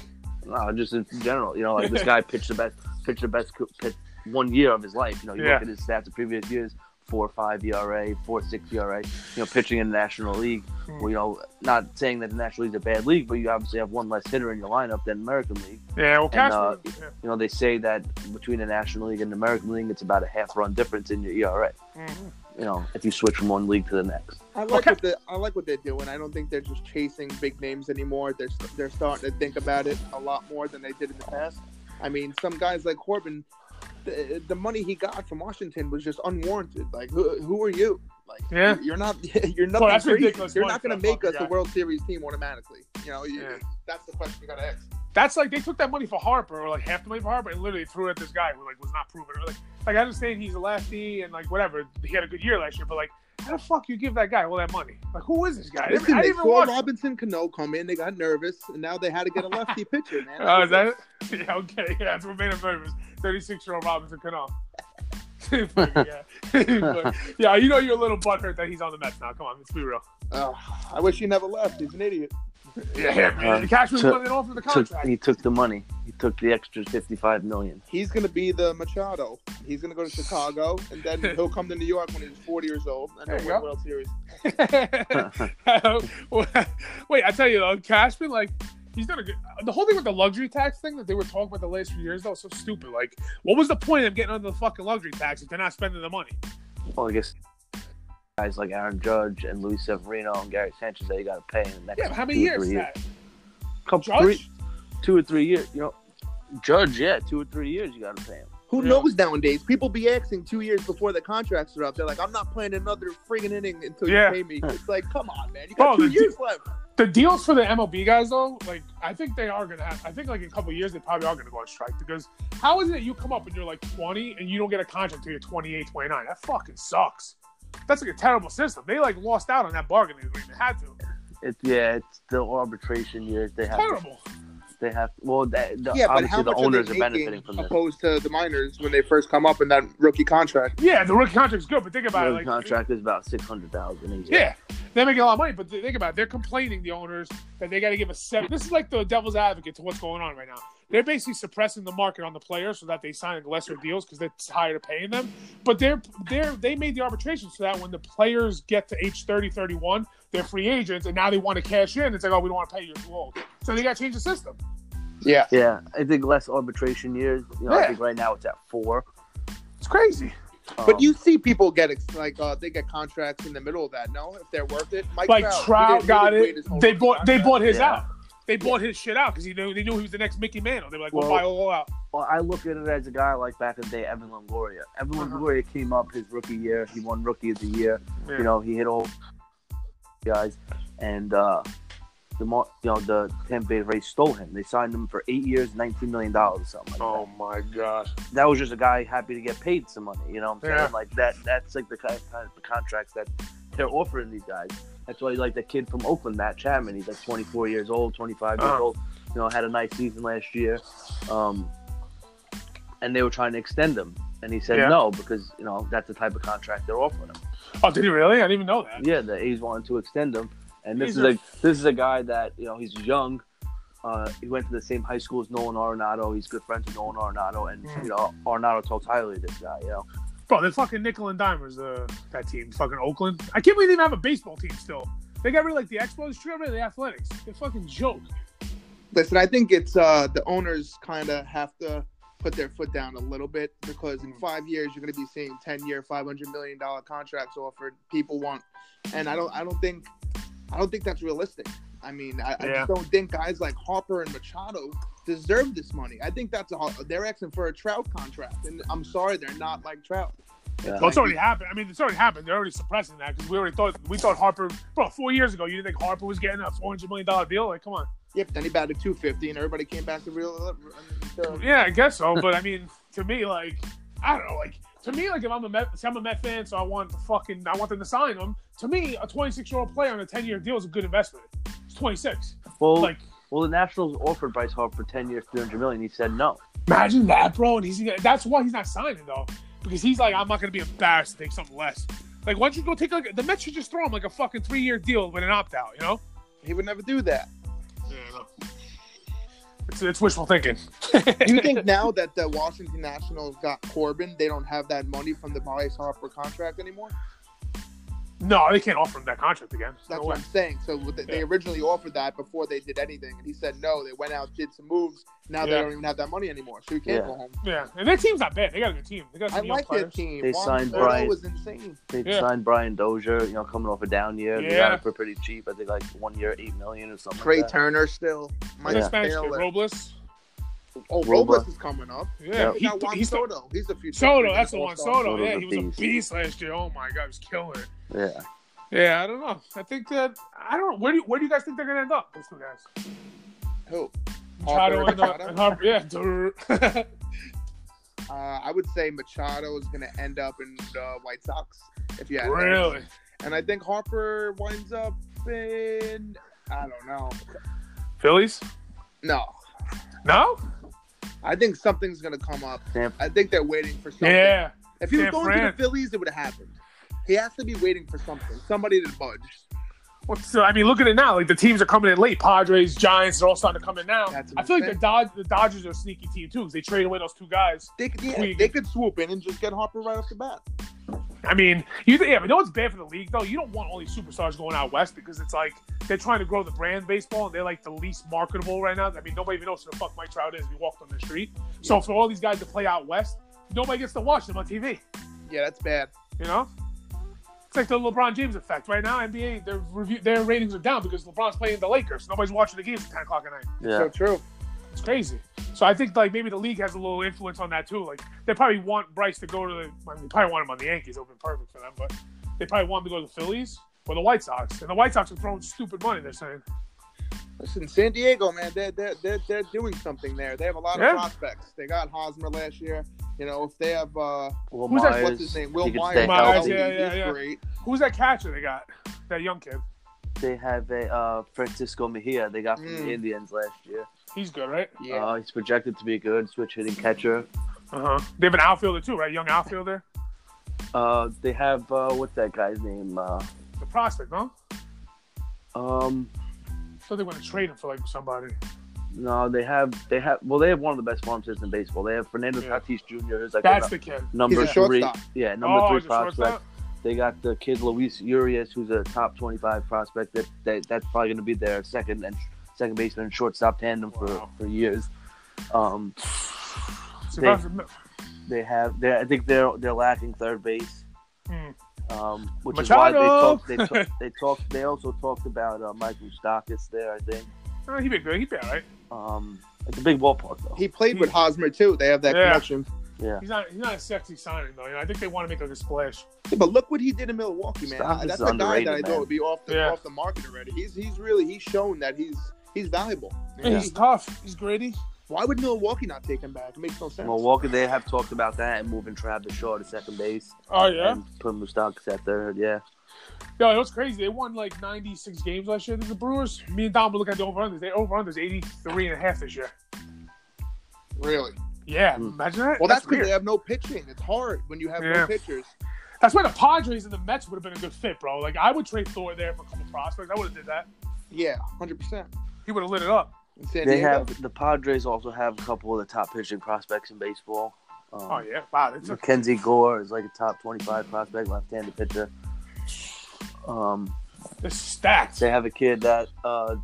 No, just in general. You know, like this guy pitched the best, pitched the best pitch one year of his life. You know, you Yeah. look at his stats of previous years: four five ERA, four six ERA. You know, pitching in the National League. Hmm. Well, you know, not saying that the National League's a bad league, but you obviously have one less hitter in your lineup than American League. Yeah, well, Cashman. uh, yeah. You know, they say that between the National League and the American League, it's about a half run difference in your ERA. Mhm. You know, if you switch from one league to the next. I like Okay. what they, I like what they're doing. I don't think they're just chasing big names anymore. They're they're starting to think about it a lot more than they did in the past. I mean, some guys like Corbin, the, the money he got from Washington was just unwarranted. Like, who, who are you? Like, Yeah. you're not you're nothing that's ridiculous You're money not going to make us fucking a. World Series team automatically. You know, you, Yeah. that's the question you got to ask. That's like they took that money for Harper, or like half the money for Harper, and literally threw it at this guy who like was not proven. Like, like I understand he's a lefty and like whatever, he had a good year last year, but like, how the fuck you give that guy all that money? Like, who is this guy? Listen, I they even saw. Robinson Cano come in. They got nervous, and now they had to get a lefty pitcher. Man, Oh, is that it? Yeah, okay. Yeah, that's what made him nervous. 36 year old Robinson Cano. yeah. yeah, you know you're a little butthurt that he's on the Mets now. Come on, let's be real. Oh, I wish he never left. He's an idiot. Yeah, man. Uh, Cashman's took- wanted off of the Took, contract. he took the money. He took the extra fifty-five million. He's gonna be the Machado. He's gonna go to Chicago, and then he'll come to New York when he's 40 years old, and he'll win. World Series. Wait, I tell you though, Cashman, like, he's done a good. The whole thing with the luxury tax thing that they were talking about the last few years, though, was so stupid. Like, what was the point of getting under the fucking luxury tax if they're not spending the money? Well, I guess guys like Aaron Judge and Luis Severino and Gary Sanchez that you got to pay in the next Yeah, how many two or years three is years. that? Couple, Judge? three, two or three years. You know, Judge, yeah, two or three years you got to pay him. Who Yeah. knows nowadays? People be asking two years before the contracts are up. They're like, I'm not playing another friggin' inning until Yeah. you pay me. It's like, come on, man. You got Bro, two the- years left. The deals for the MLB guys, though, like, I think they are gonna have. I think like in a couple of years they probably are gonna go on strike because how is it you come up and you're like 20 and you don't get a contract until you're 28, 29? That fucking sucks. That's like a terrible system. They like lost out on that bargaining agreement. Had to. It, yeah, it's the arbitration years. They have. To, Terrible. they have. Well, that, the, Yeah, but obviously how the much owners are are, benefiting making from this. opposed to the minors when they first come up in that rookie contract? Yeah, the rookie contract's good, but think about The it. Like, contract is about six hundred thousand a year. Yeah, they're making a lot of money, but think about it. They're complaining, the owners, that they got to give a seven. This is like the devil's advocate to what's going on right now. They're basically suppressing the market on the players so that they sign lesser deals because they're tired of paying them. But they're they're they made the arbitration so that when the players get to age 30, 31, they're free agents, and now they want to cash in. It's like, oh, we don't want to pay you too old. So they got to change the system. Yeah. Yeah, I think less arbitration years. You know, Yeah. I think right now it's at four. It's crazy. But Um, you see people get ex- like uh, they get contracts in the middle of that. No, if they're worth it. Mike Like Trout, Trout got it. They rookie bought they bought his Yeah. out. They bought his shit out because he knew they knew he was the next Mickey Mantle. They were like, we'll, Well- buy all out. Well, I look at it as a guy like back in the day, Evan Longoria. Evan Uh-huh. Longoria came up his rookie year. He won Rookie of the Year. Yeah. You know, he hit all guys, and uh, the Mar- you know the Tampa Bay Rays stole him. They signed him for eight years, nineteen million dollars, something like Oh my gosh! that. That was just a guy happy to get paid some money. You know what I'm saying? Yeah. Like that. That's like the kind kind of the contracts that they're offering these guys. That's why like the kid from Oakland, Matt Chapman. He's like 24 years old, 25 years Uh-huh. old. You know, had a nice season last year. Um, and they were trying to extend him, and he said Yeah. no because you know that's the type of contract they're offering him. Oh, did he really? I didn't even know that. Yeah, the A's wanted to extend him, and this He's is a- a this is a guy that you know he's young. Uh, he went to the same high school as Nolan Arenado. He's good friends with Nolan Arenado, and Mm. you know Arenado talks highly of this guy. You know, Bro, they're fucking nickel and dimers, uh, that team. Fucking Oakland. I can't believe they even have a baseball team still. They got rid of like the Expos, they got rid of the Athletics. They're fucking joke. Listen, I think it's uh, the owners kind of have to put their foot down a little bit because in five years you're going to be seeing ten year, five hundred million dollar contracts offered. People want, and I don't, I don't think, I don't think that's realistic. I mean, I, I just don't think guys like Harper and Machado deserve this money. I think that's a they're asking for a Trout contract, and I'm sorry, they're not like Trout. Yeah. Well, it's already happened. I mean, it's already happened. They're already suppressing that because we already thought we thought Harper. Bro, four years ago, you didn't think Harper was getting a four hundred million dollar deal? Like, come on. Yep. then he batted 250, and everybody came back to real. To, Yeah, I guess so. But I mean, to me, like, I don't know. Like, to me, like, if I'm a Met, say I'm a Met fan, so I want the fucking, I want them to sign him. To me, a 26 year old player on a 10 year deal is a good investment. It's 26. well, Like, well, the Nationals offered Bryce Harper ten years, three hundred million. He said no. imagine that, bro. And he's that's why he's not signing though, because he's like, I'm not gonna be embarrassed to take something less. Like, why don't you go take like the Mets should just throw him like a fucking three year deal with an opt out, you know? he would never do that. Yeah, I know. It's, it's wishful thinking. Do you think now that the Washington Nationals got Corbin, they don't have that money from the Bryce Harper contract anymore? No, they can't offer him that contract again. That's no what way. I'm saying. So what they, they Yeah. originally offered that before they did anything, and he said no. They went out, did some moves. Now they don't even have that money anymore, so you can't Yeah. go home. Yeah, and their team's not bad. They got a good team. They got I young like their team. They Juan signed Soto Bryce. was insane. They Yeah. signed Brian Dozier, you know, coming off a down year. They got him for pretty cheap. I think like one year, eight million or something. Trea like that. Turner still. And Mike Yeah. Spanish Taylor. Robles. Oh, Robles. Robles is coming up. Yeah, We he, got Juan he's Soto. He's the future. Soto. That's the one. All-star. Soto. Yeah, he was a beast. beast last year. Oh my god, he was killing it. Yeah. Yeah, I don't know. I think that I don't know. Where do you, where do you guys think they're gonna end up? Those two guys. Who? Machado Harper and, uh, and Harper. Yeah. Uh, I would say Machado is going to end up in the White Sox. If you had to. really? And I think Harper winds up in. I don't know. Phillies? No. No. I think something's going to come up. Tampa. I think they're waiting for something. Yeah. If he was going Fran. to the Phillies, it would have happened. He has to be waiting for something, somebody to budge. What's uh, I mean, look at it now. Like the teams are coming in late. Padres, Giants, they're all starting to come in now. I feel like the insane. Dodge, the Dodgers are a sneaky team too because they traded away those two guys. They could, yeah, they could swoop in and just get Harper right off the bat. I mean, you yeah, but you know what's bad for the league though? You don't want all these superstars going out west because it's like they're trying to grow the brand baseball and they're like the least marketable right now. I mean, nobody even knows who the fuck Mike Trout is. if you walked on the street. So for all these guys to play out west, nobody gets to watch them on TV. Yeah, that's bad. You know, it's like the LeBron James effect right now. NBA their review their ratings are down because LeBron's playing the Lakers. Nobody's watching the games at ten o'clock at night. Yeah. So true. It's crazy. So I think like maybe the league has a little influence on that too. Like they probably want Bryce to go to the. I mean, they probably want him on the Yankees. It would have been perfect for them. But they probably want him to go to the Phillies or the White Sox. And the White Sox are throwing stupid money. They're saying. Listen, San Diego, man, they're, they're, they're, they're doing something there. They have a lot Yeah. of prospects. They got Hosmer last year. You know, if they have, uh, Wil Who's that- what's his name? Wil Myers. Myers, yeah, yeah, yeah. great. Who's that catcher they got? That young kid. They have a uh, Francisco Mejia they got from Mm. the Indians last year. He's good, right? Yeah. Uh, he's projected to be a good switch hitting catcher. Uh huh. They have an outfielder too, right? Young outfielder. Uh, they have uh, what's that guy's name? Uh, The prospect, no? um, So they want to trade him for like somebody. no, they have they have well they have one of the best farm systems in baseball. They have Fernando Yeah. Tatis Jr. who's like That's the the kid. number He's a three. shortstop. Yeah, number oh, three he's a shortstop. prospect. They got the kid Luis Urias, who's a top twenty-five prospect. That, that that's probably going to be their second and second baseman and shortstop tandem for, Wow. for years. Um, They- if I was- they have they I think they're they're lacking third base. Hmm. Um, which is why they talked. They, talk, they talked. They also talked about uh, Mike Moustakas there. I think Oh, he'd be good. He'd be all right. um, it's a big ballpark though. He played with Hosmer, too. They have that Yeah. connection. yeah, He's not. He's not a sexy signing though. You know, I think they want to make like a splash. Yeah, but look what he did in Milwaukee, man. Stop, That's this a guy that I underrated, thought would be off the Yeah. off the market already. He's he's really he's shown that he's he's valuable. And He's tough. He's gritty. Why would Milwaukee not take him back? It makes no sense. Milwaukee. They have talked about that and moving Travis Shaw to second base Oh yeah. and putting Moustakas at third. Yeah, Yo, it was crazy. They won like 96 games last year. The Brewers. Me and Dom were looking at the over unders. They over unders 83 and a half this year. Really? Yeah, Hmm. imagine that. Well, that's because they have no pitching. It's hard when you have Yeah. no pitchers. That's why the Padres and the Mets would have been a good fit, bro. Like I would trade Thor there for a couple prospects. I would have did that. Yeah, hundred percent. He would have lit it up. They have the Padres also have a couple of the top pitching prospects in baseball. Um, Oh yeah, wow. It's a, MacKenzie Gore is like a top twenty-five prospect, left-handed pitcher. Um, it's stacked. They have a kid that uh,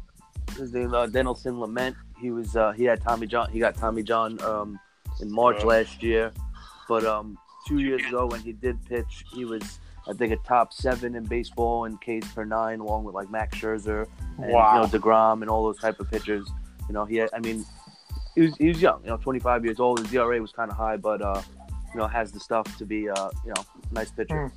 his name uh, Dinelson Lamet. He was uh, he had Tommy John. He got Tommy John um, in March Yeah. last year, but um, two years ago when he did pitch, he was I think a top seven in baseball in Ks per nine, along with like Max Scherzer and Wow. you know deGrom and all those type of pitchers. You know he had, I mean he was he was young. You know, 25 years old. His ERA was kind of high, but uh, you know has the stuff to be uh, you know nice pitcher.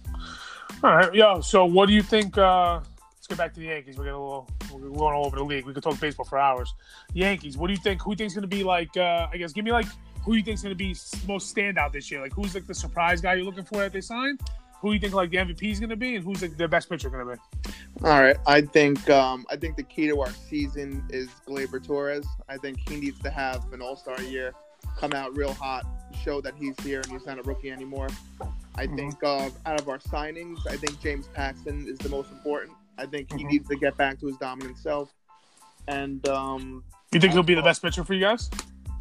All right, yo. So, what do you think? Uh, let's get back to the Yankees. We're getting a little, we're going all over the league. We could talk baseball for hours. Yankees. What do you think? Who you think's going to be like? Uh, I guess give me like who you think's going to be most standout this year. Like who's like the surprise guy you're looking for that they signed? Who you think like the MVP is going to be, and who's like their best pitcher going to be? All right, I think um, I think the key to our season is Gleyber Torres. I think he needs to have an All Star year, come out real hot, show that he's here and he's not a rookie anymore. I Mhm. think uh, out of our signings, I think James Paxton is the most important. I think he Mhm. needs to get back to his dominant self. And um, You think he'll be the best pitcher for you guys?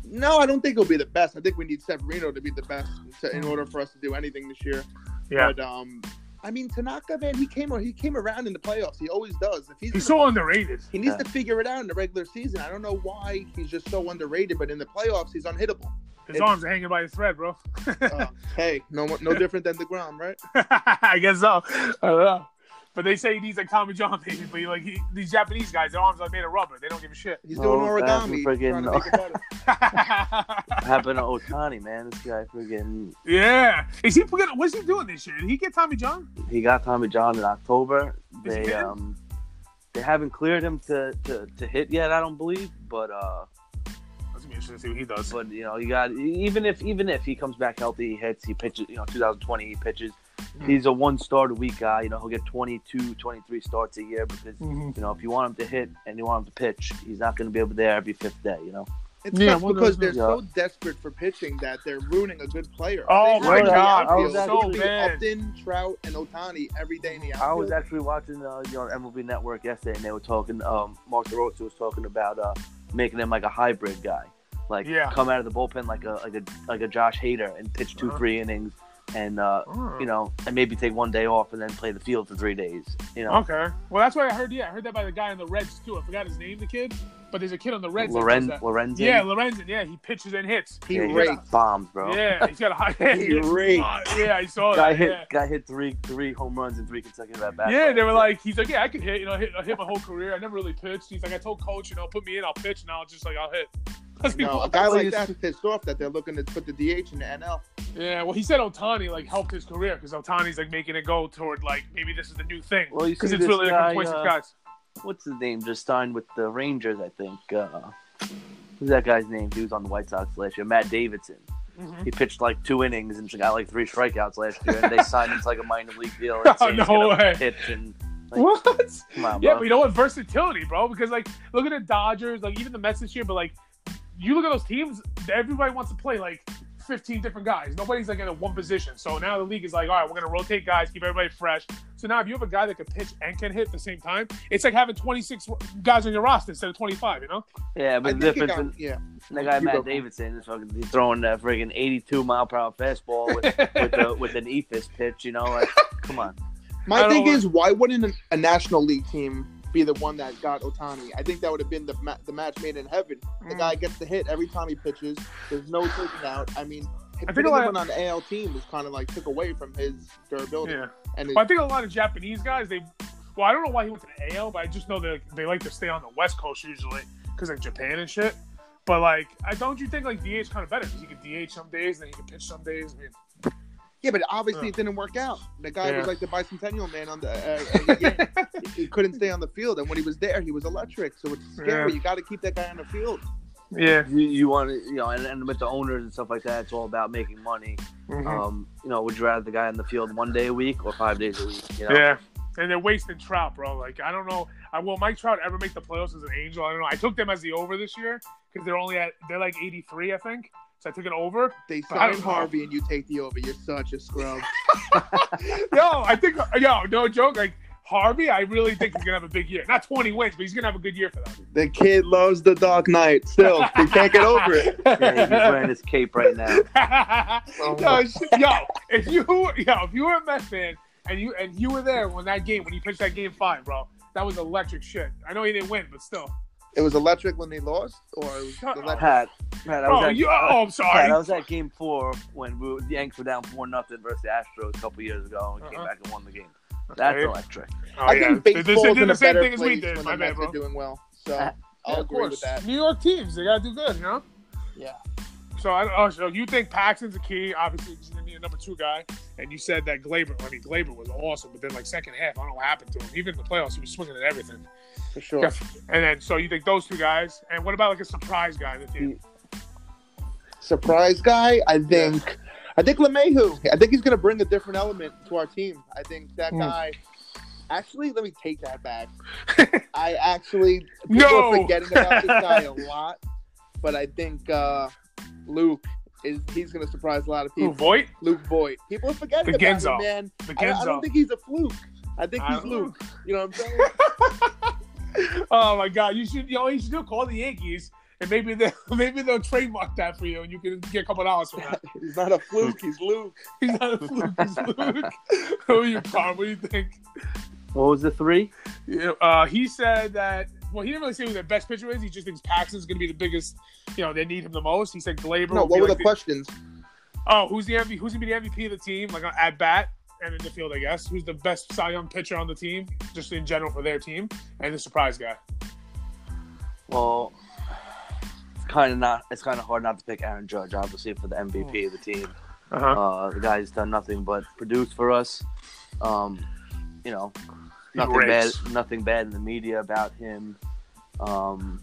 no, I don't think he'll be the best. I think we need Severino to be the best to, in order for us to do anything this year. Yeah, But um, I mean Tanaka, man, he came he came around in the playoffs. He always does. If he's, he's so underrated. he needs Yeah. to figure it out in the regular season. I don't know why he's just so underrated, but in the playoffs he's unhittable. His It- arms are hanging by a thread, bro. Uh, hey, no no different than the ground, right? I guess so. I don't know. But they say he needs like Tommy John, basically. Like he, these Japanese guys, their arms are made of rubber. They don't give a shit. He's Oh, doing that's origami, freaking- trying to make. Happened to Ohtani, man. This guy freaking yeah. Is he forgetting? what's he doing this year? Did he get Tommy John? he got Tommy John in October. Is They hitting? um they haven't cleared him to, to, to hit yet, I don't believe. But uh That's gonna be interesting to see what he does. but you know, you got even if even if he comes back healthy, he hits, he pitches, you know, 2020 he pitches. He's a one start a week guy, you know, he'll get 22, 23 starts a year because Mhm. you know, if you want him to hit and you want him to pitch, he's not going to be able to there every fifth day, you know. It's Yeah, tough because they're no- so desperate for pitching that they're ruining a good player. Oh They my God, outfield. I was so be bad. Upton, Trout, and Ohtani every day in the outfield. I was actually watching uh, you know MLB Network yesterday, and they were talking. Um, Mark DeRosa was talking about uh, making him like a hybrid guy, like Yeah. come out of the bullpen like a like a like a Josh Hader and pitch 2 Uh-huh. three innings, and uh, Oh. you know, and maybe take one day off and then play the field for three days. You know, Okay. Well, that's what I heard. Yeah, I heard that by the guy in the Reds too. I forgot his name, the kid, but there's a kid on the Reds. that Loren. Lorenzen. Yeah, Lorenzen. Yeah, he pitches and hits. He yeah, raked. bombs, bro. Yeah, he's got a high. He yeah, raked. yeah, I saw Guy that. hit yeah. guy hit three three home runs in three consecutive at bats. Yeah, they were like, he's like, yeah, I could hit. You know, hit, I hit my whole career. I never really pitched. He's like, I told coach, you know, put me in, I'll pitch, and I'll just like, I'll hit. That's No, a guy like he's- that's pissed off that they're looking to put the DH in the NL. Yeah, well, he said Ohtani like helped his career because Ohtani's like making it go toward like maybe this is the new thing Well, you because see it's this really like guy, points uh, guys. what's his name? Just signed with the Rangers, I think. Uh, who's that guy's name? He was on the White Sox last year. Matt Davidson. Mhm. He pitched like two innings and got like three strikeouts last year, and they signed him to like a minor league deal. And Oh, saying he's no way. Pitch and like, What? on, Yeah, bro. but you know what? Versatility, bro. Because like, look at the Dodgers, like even the Mets this year. But like, you look at those teams. Everybody wants to play like 15 different guys. Nobody's like in a one position. So now the league is like, all right, we're gonna rotate guys, keep everybody fresh. So now if you have a guy that can pitch and can hit at the same time, it's like having 26 guys on your roster instead of 25. You know? yeah, but the difference got, in yeah. that guy You Matt. Davidson is fucking throwing that friggin' 82 mile per hour fastball with with, the, with an eephus pitch. You know, like come on. My thing know. is, why wouldn't a, a National League team be the one that got Ohtani? I think that would have been the ma- the match made in heaven. The Mm. guy gets the hit every time he pitches. There's no taking out. I mean, think putting a lot of- on the AL team was kind of like took away from his durability. Yeah. And his, Well, I think a lot of Japanese guys, they, well, I don't know why he went to the AL, but I just know that they like to stay on the West Coast usually because like Japan and shit. But like, I don't you think like DH kind of better because he could DH some days, and then he could pitch some days. I mean, yeah, but obviously Yeah. it didn't work out. The guy Yeah. was like the bicentennial man on the. Uh, every game. he couldn't stay on the field, and when he was there, he was electric. So it's scary. Yeah. You got to keep that guy on the field. yeah. You, you want to, you know, and, and with the owners and stuff like that, it's all about making money. Mhm. Um, you know, would you rather the guy in the field one day a week or five days a week? You know? Yeah. And they're wasting Trout, bro. Like, I don't know. I, will Mike Trout ever make the playoffs as an Angel? I don't know. I took them as the over this year because they're only at, they're like 83, I think. So I took it over. They But I sign. Harvey, and you take the over. You're such a scrub. yo, I think, yo, no joke. Like, Harvey, I really think he's going to have a big year. Not 20 wins, but he's going to have a good year for them. The kid loves the Dark Knight. Still, he can't get over it. Yeah, he's wearing his cape right now. yo, oh. yo, if you yo, if you were a Mets fan and you and you were there when that game when he pitched that game five, bro, that was electric shit. I know he didn't win, but still. It was electric when they lost, or it was Shut electric? Pat, Pat, I was Oh, at, you, oh, I'm Pat, sorry. I was at Game Four when we were, the Yanks were down four nothing versus the Astros a couple years ago, and came Uh-huh. back and won the game. That's Okay. electric. Oh, I yeah. think They- they- they in the a same better thing as we did. when My the bad, Mets are doing well. So Uh, I'll Yeah, of agree with course. that. New York teams, they gotta do good, you know. Yeah. So I oh, so you think Paxton's a key? Obviously, he's gonna be a number two guy. And you said that Gleyber. I mean, Gleyber was awesome, but then like second half, I don't know what happened to him. Even in the playoffs, he was swinging at everything. For sure. Yeah. And then so you think those two guys? And what about like a surprise guy in the team? Surprise guy, I think. I think LeMahieu. I think he's going to bring a different element to our team. I think that Hmm. guy. Actually, let me take that back. I actually people No! are forgetting about this guy a lot, but I think uh, Luke is he's going to surprise a lot of Who, people. Voit? Luke Voit. People are forgetting The about Genzo. him, man. The I, I don't think he's a fluke. I think I he's know. Luke. You know what I'm saying? oh my God! You should, you know, you should do call the Yankees, and maybe they maybe they'll trademark that for you, and you can get a couple dollars from that. he's not a fluke. He's Luke. He's not a fluke. He's Luke. Who are you, Carl? What do you think? What was the three? Yeah, uh, he said that. Well, he didn't really say who their best pitcher is. He just thinks Paxton's going to be the biggest. You know, they need him the most. He said Gleyber. No, what were like the questions? Oh, who's the MVP? Who's gonna be the MVP of the team? Like at bat and in the field, I guess. Who's the best Cy Young pitcher on the team, just in general for their team, and the surprise guy. Well, it's kind of not. It's kind of hard not to pick Aaron Judge, obviously, for the MVP of the team. Uh-huh. Uh, the guy's done nothing but produce for us. Um, you know, nothing bad. Nothing bad in the media about him. Um,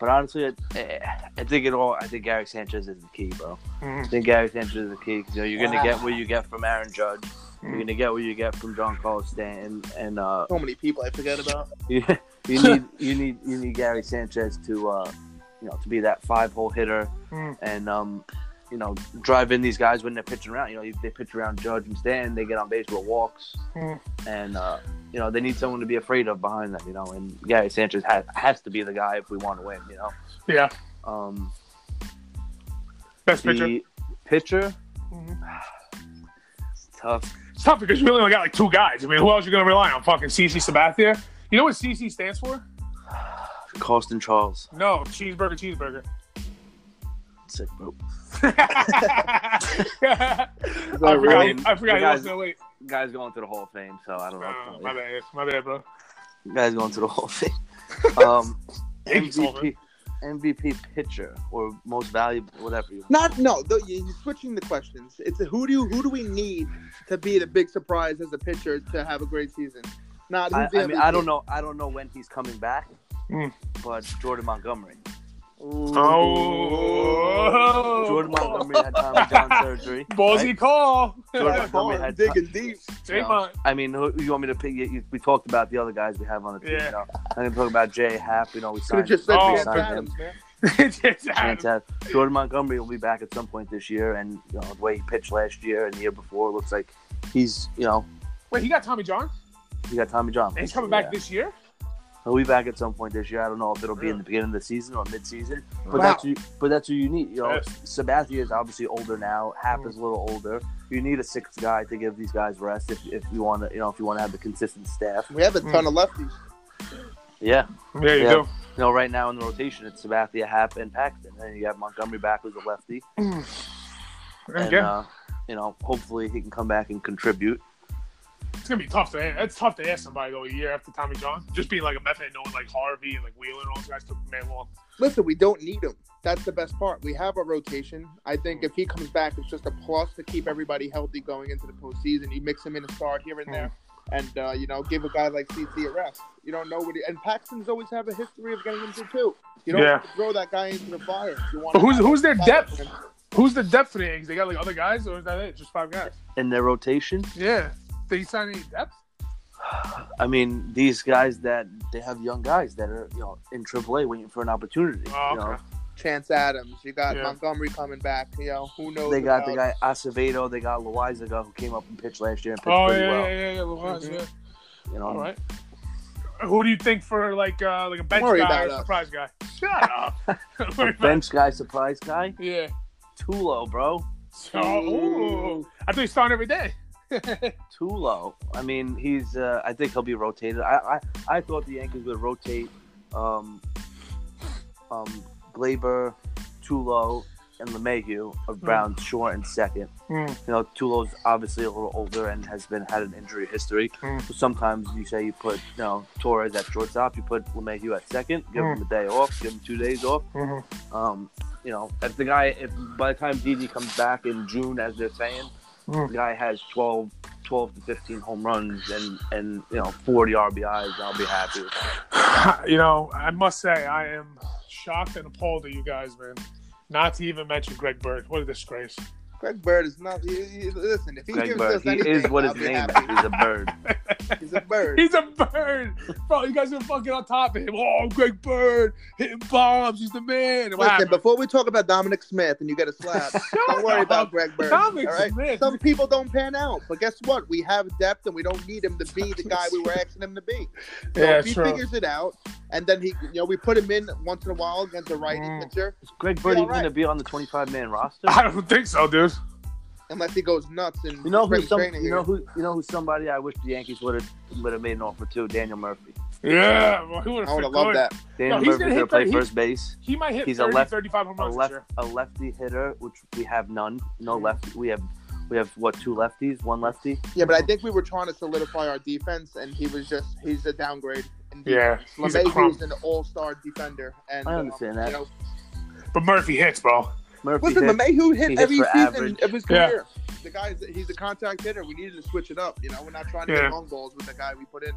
but honestly, I, I think it all. I think Gary Sanchez is the key, bro. I Mhm. think Gary Sanchez is the key because you know, you're gonna Wow. get what you get from Aaron Judge. You're Mhm. gonna get what you get from Giancarlo Stanton, and uh, So many people I forget about. you, you need you need you need Gary Sanchez to uh, you know, to be that five hole hitter Mm. and um, you know, drive in these guys when they're pitching around. You know, they pitch around Judge and Stanton, they get on base with walks, Mm. and uh, you know, they need someone to be afraid of behind them. You know, and Gary Sanchez has has to be the guy if we want to win. You know, Yeah. um, Best pitcher. pitcher, Mhm. it's tough. It's tough because you really only got like two guys. I mean, who else are you gonna rely on? Fucking CC Sabathia. You know what CC stands for? Carsten Charles, No, cheeseburger, cheeseburger. Sick bro. I forgot. running- I forgot. guys- wasn't late. Guy's going to the Hall of Fame, so I don't know. Oh, my bad. My bad, bro. Guy's going to the Hall of Fame. Um, Yankees Hall of MVP, MVP pitcher or most valuable, whatever you. Not no. The, you're switching the questions. It's a, who do you, who do we need to be the big surprise as a pitcher to have a great season? Not I, I mean, I don't know. I don't know when he's coming back, Mm. but Jordan Montgomery. Ooh. Oh, Jordan Montgomery had Tommy John surgery. Ballsy right? call. Jordan Montgomery had digging deep. You know, I mean, who, you want me to pick? You, you, we talked about the other guys we have on the team. Yeah. You know, I'm going to talk about Jay Happ. You know, we signed. just said Oh, we Chance signed Adams, him. man. Just Jordan Montgomery will be back at some point this year, and you know the way he pitched last year and the year before looks like he's you know Wait, he got Tommy John, he got Tommy John. and he's coming Yeah. back this year. He'll be back at some point this year. I don't know if it'll be in the beginning of the season or mid-season, but Wow. that's who, but that's who you need. You know, Yes. Sabathia is obviously older now. Happ Mm. is a little older. You need a sixth guy to give these guys rest if, if you want to, you know, if you want to have the consistent staff. We have a ton of lefties. Yeah, Yeah, you Yeah. do. you know, right now in the rotation, it's Sabathia, Happ, and Paxton, and you have Montgomery back who's a lefty, and yeah, uh, you know, hopefully he can come back and contribute. It's gonna be tough to. It's tough to ask somebody though a year after Tommy John, just being like a method, knowing like Harvey and like Wheeler and all those guys took man long. Listen, we don't need him. That's the best part. We have a rotation. I think if he comes back, it's just a plus to keep everybody healthy going into the postseason. You mix him in a start here and there, and uh, you know, give a guy like CC a rest. You don't know what he and Paxton's always have a history of getting injured too. You don't Yeah. have to throw that guy into the fire. You want But who's who's their depth? Who's the depth for the Yankees? They got like other guys, or is that it? Just five guys? In their rotation, Yeah. Did he sign any depth? I mean, these guys that they have young guys that are you know in AAA waiting for an opportunity. Oh, you know, okay. Chance Adams. You got Yeah. Montgomery coming back. You know, who knows? they got the about- guy Acevedo, they got Loaisiga who came up and pitched last year and pitched Oh pretty yeah, well. yeah, yeah, yeah, Luaz, Mhm. yeah. You know, All right. Who do you think for like uh like a bench guy or about a us. surprise guy? Shut up. Don't worry about- bench guy, surprise guy, Yeah. Tulo, bro, So, ooh. I thought he's starting every day. Tulo. I mean, he's. Uh, I think he'll be rotated. I, I I thought the Yankees would rotate, um, um, Gleyber, Tulo, and LeMahieu around short and second. Mm. You know, Tulo's obviously a little older and has been had an injury history. Mm. So sometimes you say you put you know Torres at shortstop, you put LeMahieu at second, give Mm. him a day off, give him two days off. Mm-hmm. Um, you know, if the guy, if by the time Didi comes back in June, as they're saying, Mm. the guy has 12, 12 to 15 home runs and, and you know, 40 RBIs, I'll be happy. You know, I must say I am shocked and appalled at you guys, man. Not to even mention Greg Bird. What a disgrace. Greg Bird is not. He, he, listen, if he Greg gives Bird, us he anything, is what I'll his name happy. is. He's a bird. He's a bird. He's a bird. Bro, you guys are fucking on top of him. Oh, Greg Bird hitting bombs. He's the man. What Listen, happened? before we talk about Dominic Smith and you get a slap, don't worry about Greg Bird. Dominic all right? Smith. Some people don't pan out, but guess what? We have depth, and we don't need him to be the guy we were asking him to be. So Yeah, if he true. figures it out, and then he, you know, we put him in once in a while against a righty Mm. pitcher, Is Greg Bird Yeah, even right. going to be on the 25 man roster? I don't think so, dude. Unless he goes nuts and You know spring who some, training. you know who you know who somebody I wish the Yankees would have would have made an offer to Daniel Murphy. Yeah, well, he would I would have have loved that. Daniel he's Murphy's gonna going to hit play the- he- first base. He might hit He's a left- 35 home A runs this left a lefty hitter, which we have none. No Mhm. left. We have we have what two lefties, one lefty. Yeah, but I think we were trying to solidify our defense, and he was just he's a downgrade. in Yeah, defense. he's a crumb. An all-star defender, and I understand um, that. You know, But Murphy hits, bro. Murphy listen, hit- LeMahieu he hit hits every season average. of his Yeah. career. The guy, he's a contact hitter. We needed to switch it up. You know, we're not trying to Yeah. get long balls with the guy we put in.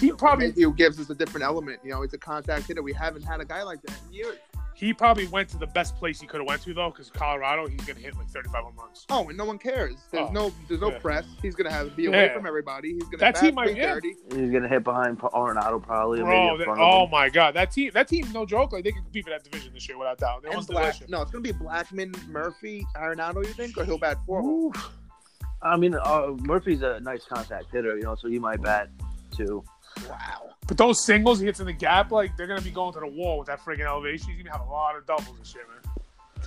He probably LeMahieu gives us a different element. You know, he's a contact hitter. We haven't had a guy like that in years. He probably went to the best place he could have went to though, because Colorado, he's gonna hit like 35 home runs. Oh, and no one cares. There's Oh, no there's no yeah. press. He's gonna have be away Yeah. from everybody. He's gonna That team might- 330. He's gonna hit behind Arenado probably. Bro, maybe that- oh my god, that team, that team, no joke, like they can compete for that division this year without doubt. They And Black, no, it's gonna be Blackmon, Murphy, Arenado. You think, or he'll bat four? Ooh. I mean, uh, Murphy's a nice contact hitter, you know, so he might bat too. Wow. But those singles he hits in the gap, like they're gonna be going to the wall with that freaking elevation. He's gonna have a lot of doubles and shit, man.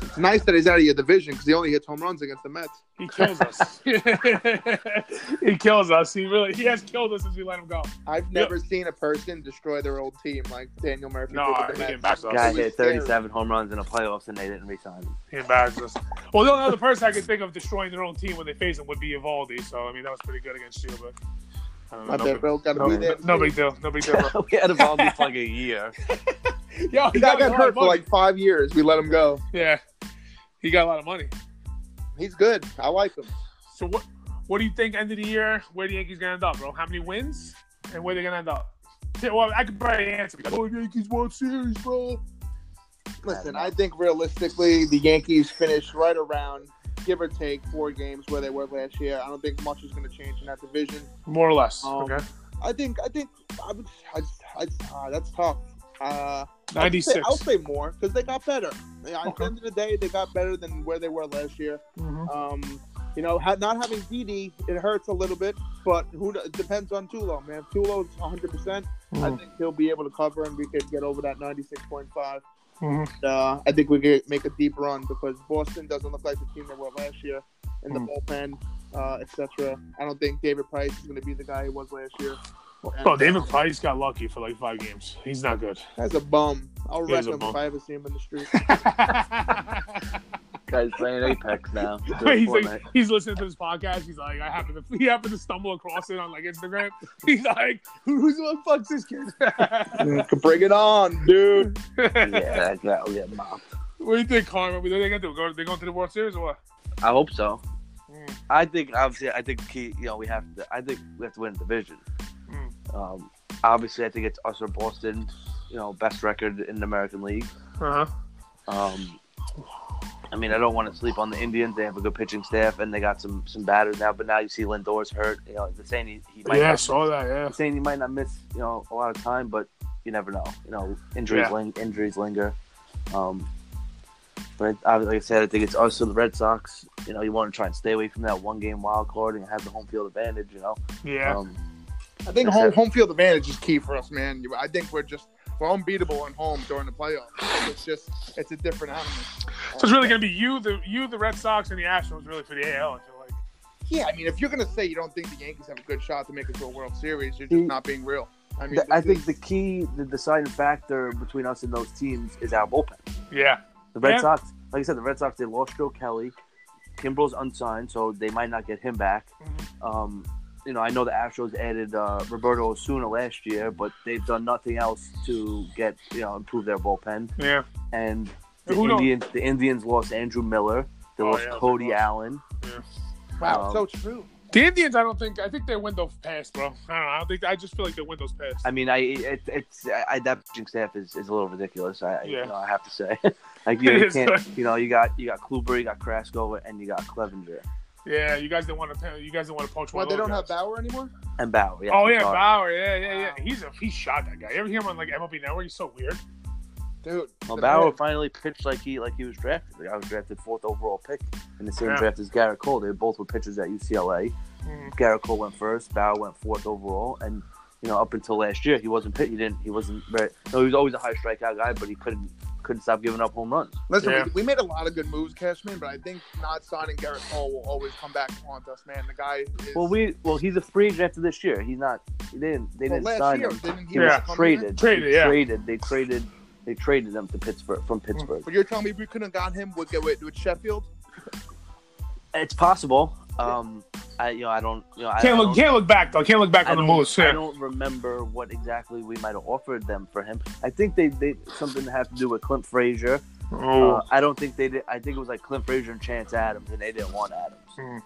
It's nice that he's out of your division because he only hits home runs against the Mets. He kills us. he kills us. He really he has killed us since we let him go. I've never seen a person destroy their old team like Daniel Murphy No, did with the he Mets. us. Guy It was hit scary. 37 home runs in the playoffs and they didn't resign him. He embarrassed us. Well, the only other person I could think of destroying their own team when they face him would be Eovaldi. So I mean that was pretty good against you, but I don't know. My no, bad, big, bro. Gotta no, be there. no big deal. No big deal. We had Eovaldi for like a year. Yo, He got got, hurt for like five years. We let him go. yeah, he got a lot of money. He's good. I like him. So what? What do you think end of the year? Where the Yankees gonna end up, bro? How many wins and where they gonna end up? Yeah, Well, I could probably answer. Because, oh, Yankees World Series, bro. Listen, I think realistically, the Yankees finish right around, give or take, four games where they were last year. I don't think much is going to change in that division. More or less. Um, okay. I think, I think, I would, I, I, uh, that's tough. Uh, 96. I'll say more because they got better. Yeah, At the end of the day, they got better than where they were last year. Mhm. Um, you know, not having Didi, it hurts a little bit, but who it depends on Tulo, man. If Tulo's 100. percent I Mhm. think he'll be able to cover, and we could get over that 96.5. Mhm. Uh, I think we could make a deep run because Boston doesn't look like the team they were last year in the Mm. bullpen, uh, etc. I don't think David Price is going to be the guy he was last year. And, Bro, David uh, Price got lucky for like five games. He's not good. That's a bum. I'll wreck him bum. if I ever see him in the street. Guy's playing Apex now. he's like, he's listening to this podcast. He's like, I happen to he happened to stumble across it on like Instagram. He's like, who's the fuck's this kid? Bring it on, dude. yeah, that'll get mopped. What do you think, Carmen? What are they gonna do? Go, they going to the World Series or what? I hope so. Mm. I think obviously I think key, you know we have to I think we have to win the division. Mm. Um, obviously I think it's us or Boston. You know, best record in the American League. Uh huh. Um, I mean, I don't want to sleep on the Indians. They have a good pitching staff and they got some some batters now. But now you see Lindor's hurt. You know, they're saying he, he might Yeah, I not, saw that. Yeah. saying he might not miss you know a lot of time, but you never know. You know, injuries Yeah. ling- injuries linger. Um, but I, like I said, I think it's also the Red Sox. You know, you want to try and stay away from that one game wild card and have the home field advantage. You know, Yeah. um, I think home home field advantage is key for us, man. I think we're just we're unbeatable at home during the playoffs. It's just it's a different animal. so it's really gonna be you, the you, the Red Sox, and the Astros really for the AL. I like. Yeah, I mean, if you're gonna say you don't think the Yankees have a good shot to make it to a World Series, you're just not being real. I mean, th- I think the key, the deciding factor between us and those teams is our bullpen. Yeah. The Red Yeah. Sox, like I said, the Red Sox they lost Joe Kelly. Kimbrel's unsigned, so they might not get him back. Mhm. Um, you know, I know the Astros added uh, Roberto Osuna last year, but they've done nothing else to get you know improve their bullpen. Yeah. And the Who knows? Indians, the Indians lost Andrew Miller. They Oh, lost yeah, Cody they lost. Allen. wow, um, so true. The Indians, I don't think. I think their window passed, bro. I don't know. I don't think. I just feel like their window's passed. I mean, I it, it's I, that pitching staff is, is a little ridiculous. I Yeah. you know, I have to say, like you, you can't, you know, you got you got Kluber, you got Carrasco, and you got Clevinger yeah, you guys didn't want to. You guys didn't want to poach one. Well, they don't have. Bauer anymore. and Bauer. Yeah, Oh yeah, sorry. Bauer. Yeah, yeah, yeah. Wow. He's a he shot that guy. You ever hear him on like MLB Network? He's so weird. Dude, Well, Bauer man- finally pitched like he like he was drafted. Like I was drafted fourth overall pick in the same Yeah. draft as Gerrit Cole. They both were pitchers at UCLA. Mm. Gerrit Cole went first. Bauer went fourth overall, and you know up until last year he wasn't pit. He didn't. He wasn't very. No, he was always a high strikeout guy, but he couldn't couldn't stop giving up home runs. Listen, Yeah. we, we made a lot of good moves, Cashman, but I think not signing Gerrit Cole will always come back to haunt us, man. The guy is. Well, we well he's a free agent after this year. He's not. They didn't. They well, didn't last sign year, him. didn't he He Yeah. was was traded. Traded, They yeah. Traded. They traded. They traded him to Pittsburgh from Pittsburgh. But you're telling me we couldn't have got him with, with, with Sheffield? It's possible. Um, I you know I don't you know I, Can't look. Can't look back though. I can't look back I on the moves. I don't remember what exactly we might have offered them for him. I think they they something to have to do with Clint Frazier. Oh. Uh, I don't think they did. I think it was like Clint Frazier and Chance Adams, and they didn't want Adams. Mm.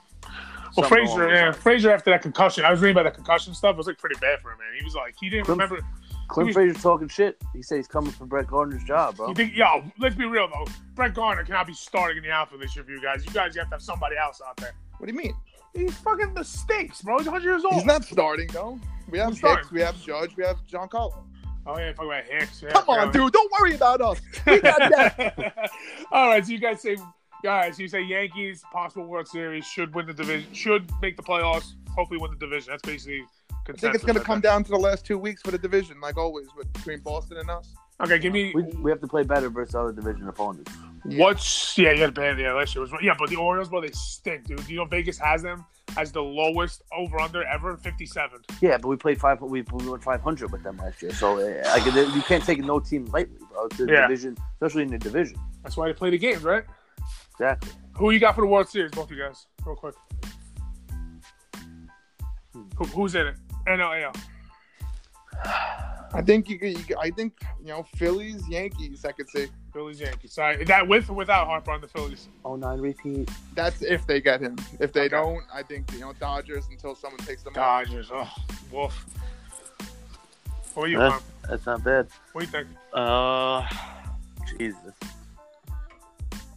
Well, Frazier, yeah. Frazier after that concussion, I was reading about that concussion stuff. It was like pretty bad for him, man. He was like, he didn't Clint- remember. Clint You- Frazier talking shit. He said he's coming for Brett Gardner's job, bro. You think, yo, let's be real though. Brett Gardner cannot be starting in the outfield this year for you guys. You guys have to have somebody else out there. What do you mean? He's fucking the stakes, bro. He's 100 years old. He's not starting though. We have Who's Hicks, starting? we have Judge, we have Giancarlo. Oh yeah, talk about Hicks. Yeah, Come on, dude. Don't worry about us. We got that. All right, so you guys say, guys, you say Yankees possible World Series should win the division, should make the playoffs, hopefully win the division. That's basically. I think it's going to come down to the last two weeks for the division, like always, with between Boston and us. Okay, give me We, we have to play better versus other division opponents. what's yeah. You got to pay yeah. Last year was yeah, but the Orioles, bro, they stink, dude. You know Vegas has them as the lowest over under ever, 57. Yeah, but we played five. We, we went five hundred with them last year, so uh, like you can't take no team lightly, bro. It's a Yeah. division, especially in the division. That's why they play the games, right? Exactly. Who you got for the World Series, both you guys, real quick? Who, who's in it? NL, I think you, could- you could- I think you know Phillies, Yankees. I could say Phillies, Yankees. Sorry, that with or without Harper on the Phillies. Oh nine repeat. that's if they get him. If they Okay. don't, I think you know Dodgers until someone takes them out. Dodgers. Oh, wolf. What are you, Yeah. Mom? That's not bad. What do you think? Uh, Jesus.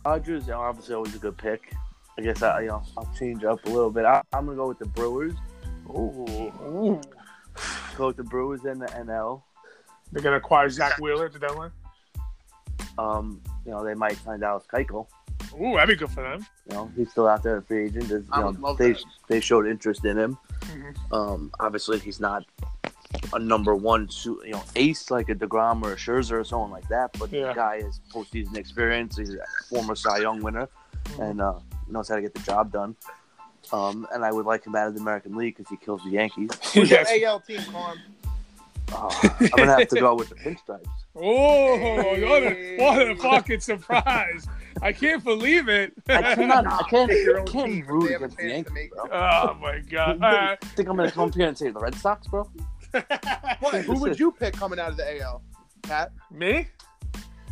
Dodgers are obviously always a good pick. I guess I, you know, I'll change up a little bit. I, I'm gonna go with the Brewers. Ooh. Go with the Brewers and the NL. They're gonna acquire Zack Wheeler at the deadline. Um, you know, they might find Dallas Keuchel. Ooh, that'd be good for them. You know, he's still out there, a free agent. There's, you I know, would love they that. they showed interest in him. Mhm. Um, obviously, he's not a number one, su- you know, ace like a deGrom or a Scherzer or someone like that. But Yeah. the guy has postseason experience. He's a former Cy Young winner and uh, knows how to get the job done. Um, and I would like him out of the American League because he kills the Yankees. Who's your AL team, Carm? Uh, I'm gonna have to go with the Pinstripes. Oh, what a, what a fucking surprise! I can't believe it. I cannot. I can't. Pick your I can't root they have a against the Yankees, bro. oh my god! All right. Think I'm gonna come up here and say the Red Sox, bro? What? Who would you pick coming out of the AL? Pat? Me?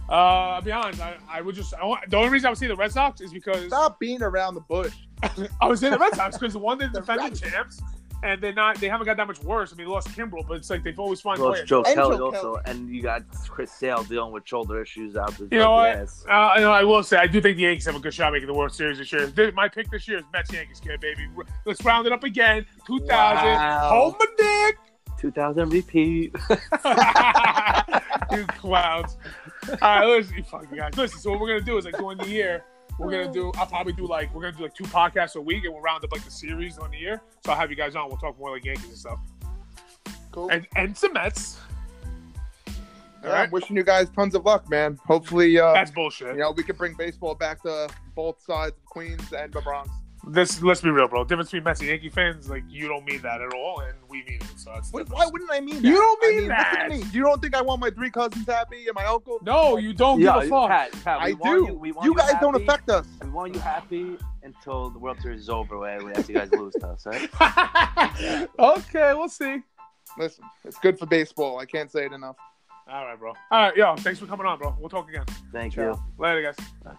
Uh, I'll be honest. I, I would just. I want, the only reason I would see the Red Sox is because Stop being around the bush. I was in the Red Sox because the one, they're The defending Red- champs, and they're not. They haven't got that much worse. I mean, they lost Kimbrel, but it's like they've always found Well, players. it's Joe And Kelly Joe also, and you got Chris Sale dealing with shoulder issues out the You know what? ass. Uh, you know, I will say I do think the Yankees have a good shot making the World Series this year. Th- My pick this year is Mets Yankees, kid, baby. R- Let's round it up again. Two thousand. Wow. Hold my dick. 2000 repeat. you clowns. All right, listen, you fucking guys. Listen, so what we're gonna do is like during the year, we're gonna do. I'll probably do like we're gonna do like two podcasts a week, and we'll round up like the series on the year. So I'll have you guys on. We'll talk more like Yankees and stuff, Cool. and and some Mets. Yeah, I'm wishing you guys tons of luck, man. Hopefully, uh, That's bullshit. you know, we can bring baseball back to both sides of Queens and the Bronx. This let's be real, bro. Difference between Mets and Yankee fans, like you don't mean that at all, and we mean it. So it's Wait, different. why wouldn't I mean that? You don't I mean listen that. to me. You don't think I want my three cousins happy and my uncle? No, you don't yeah, give a fuck. Pat, Pat, I do. You, we want you guys don't affect us. We want you happy until the World Series is over, where we have you guys lose to us, right? okay, we'll see. Listen, it's good for baseball. I can't say it enough. All right, bro. All right, yo, thanks for coming on, bro. We'll talk again. Thank Ciao. you. Later, guys. Bye.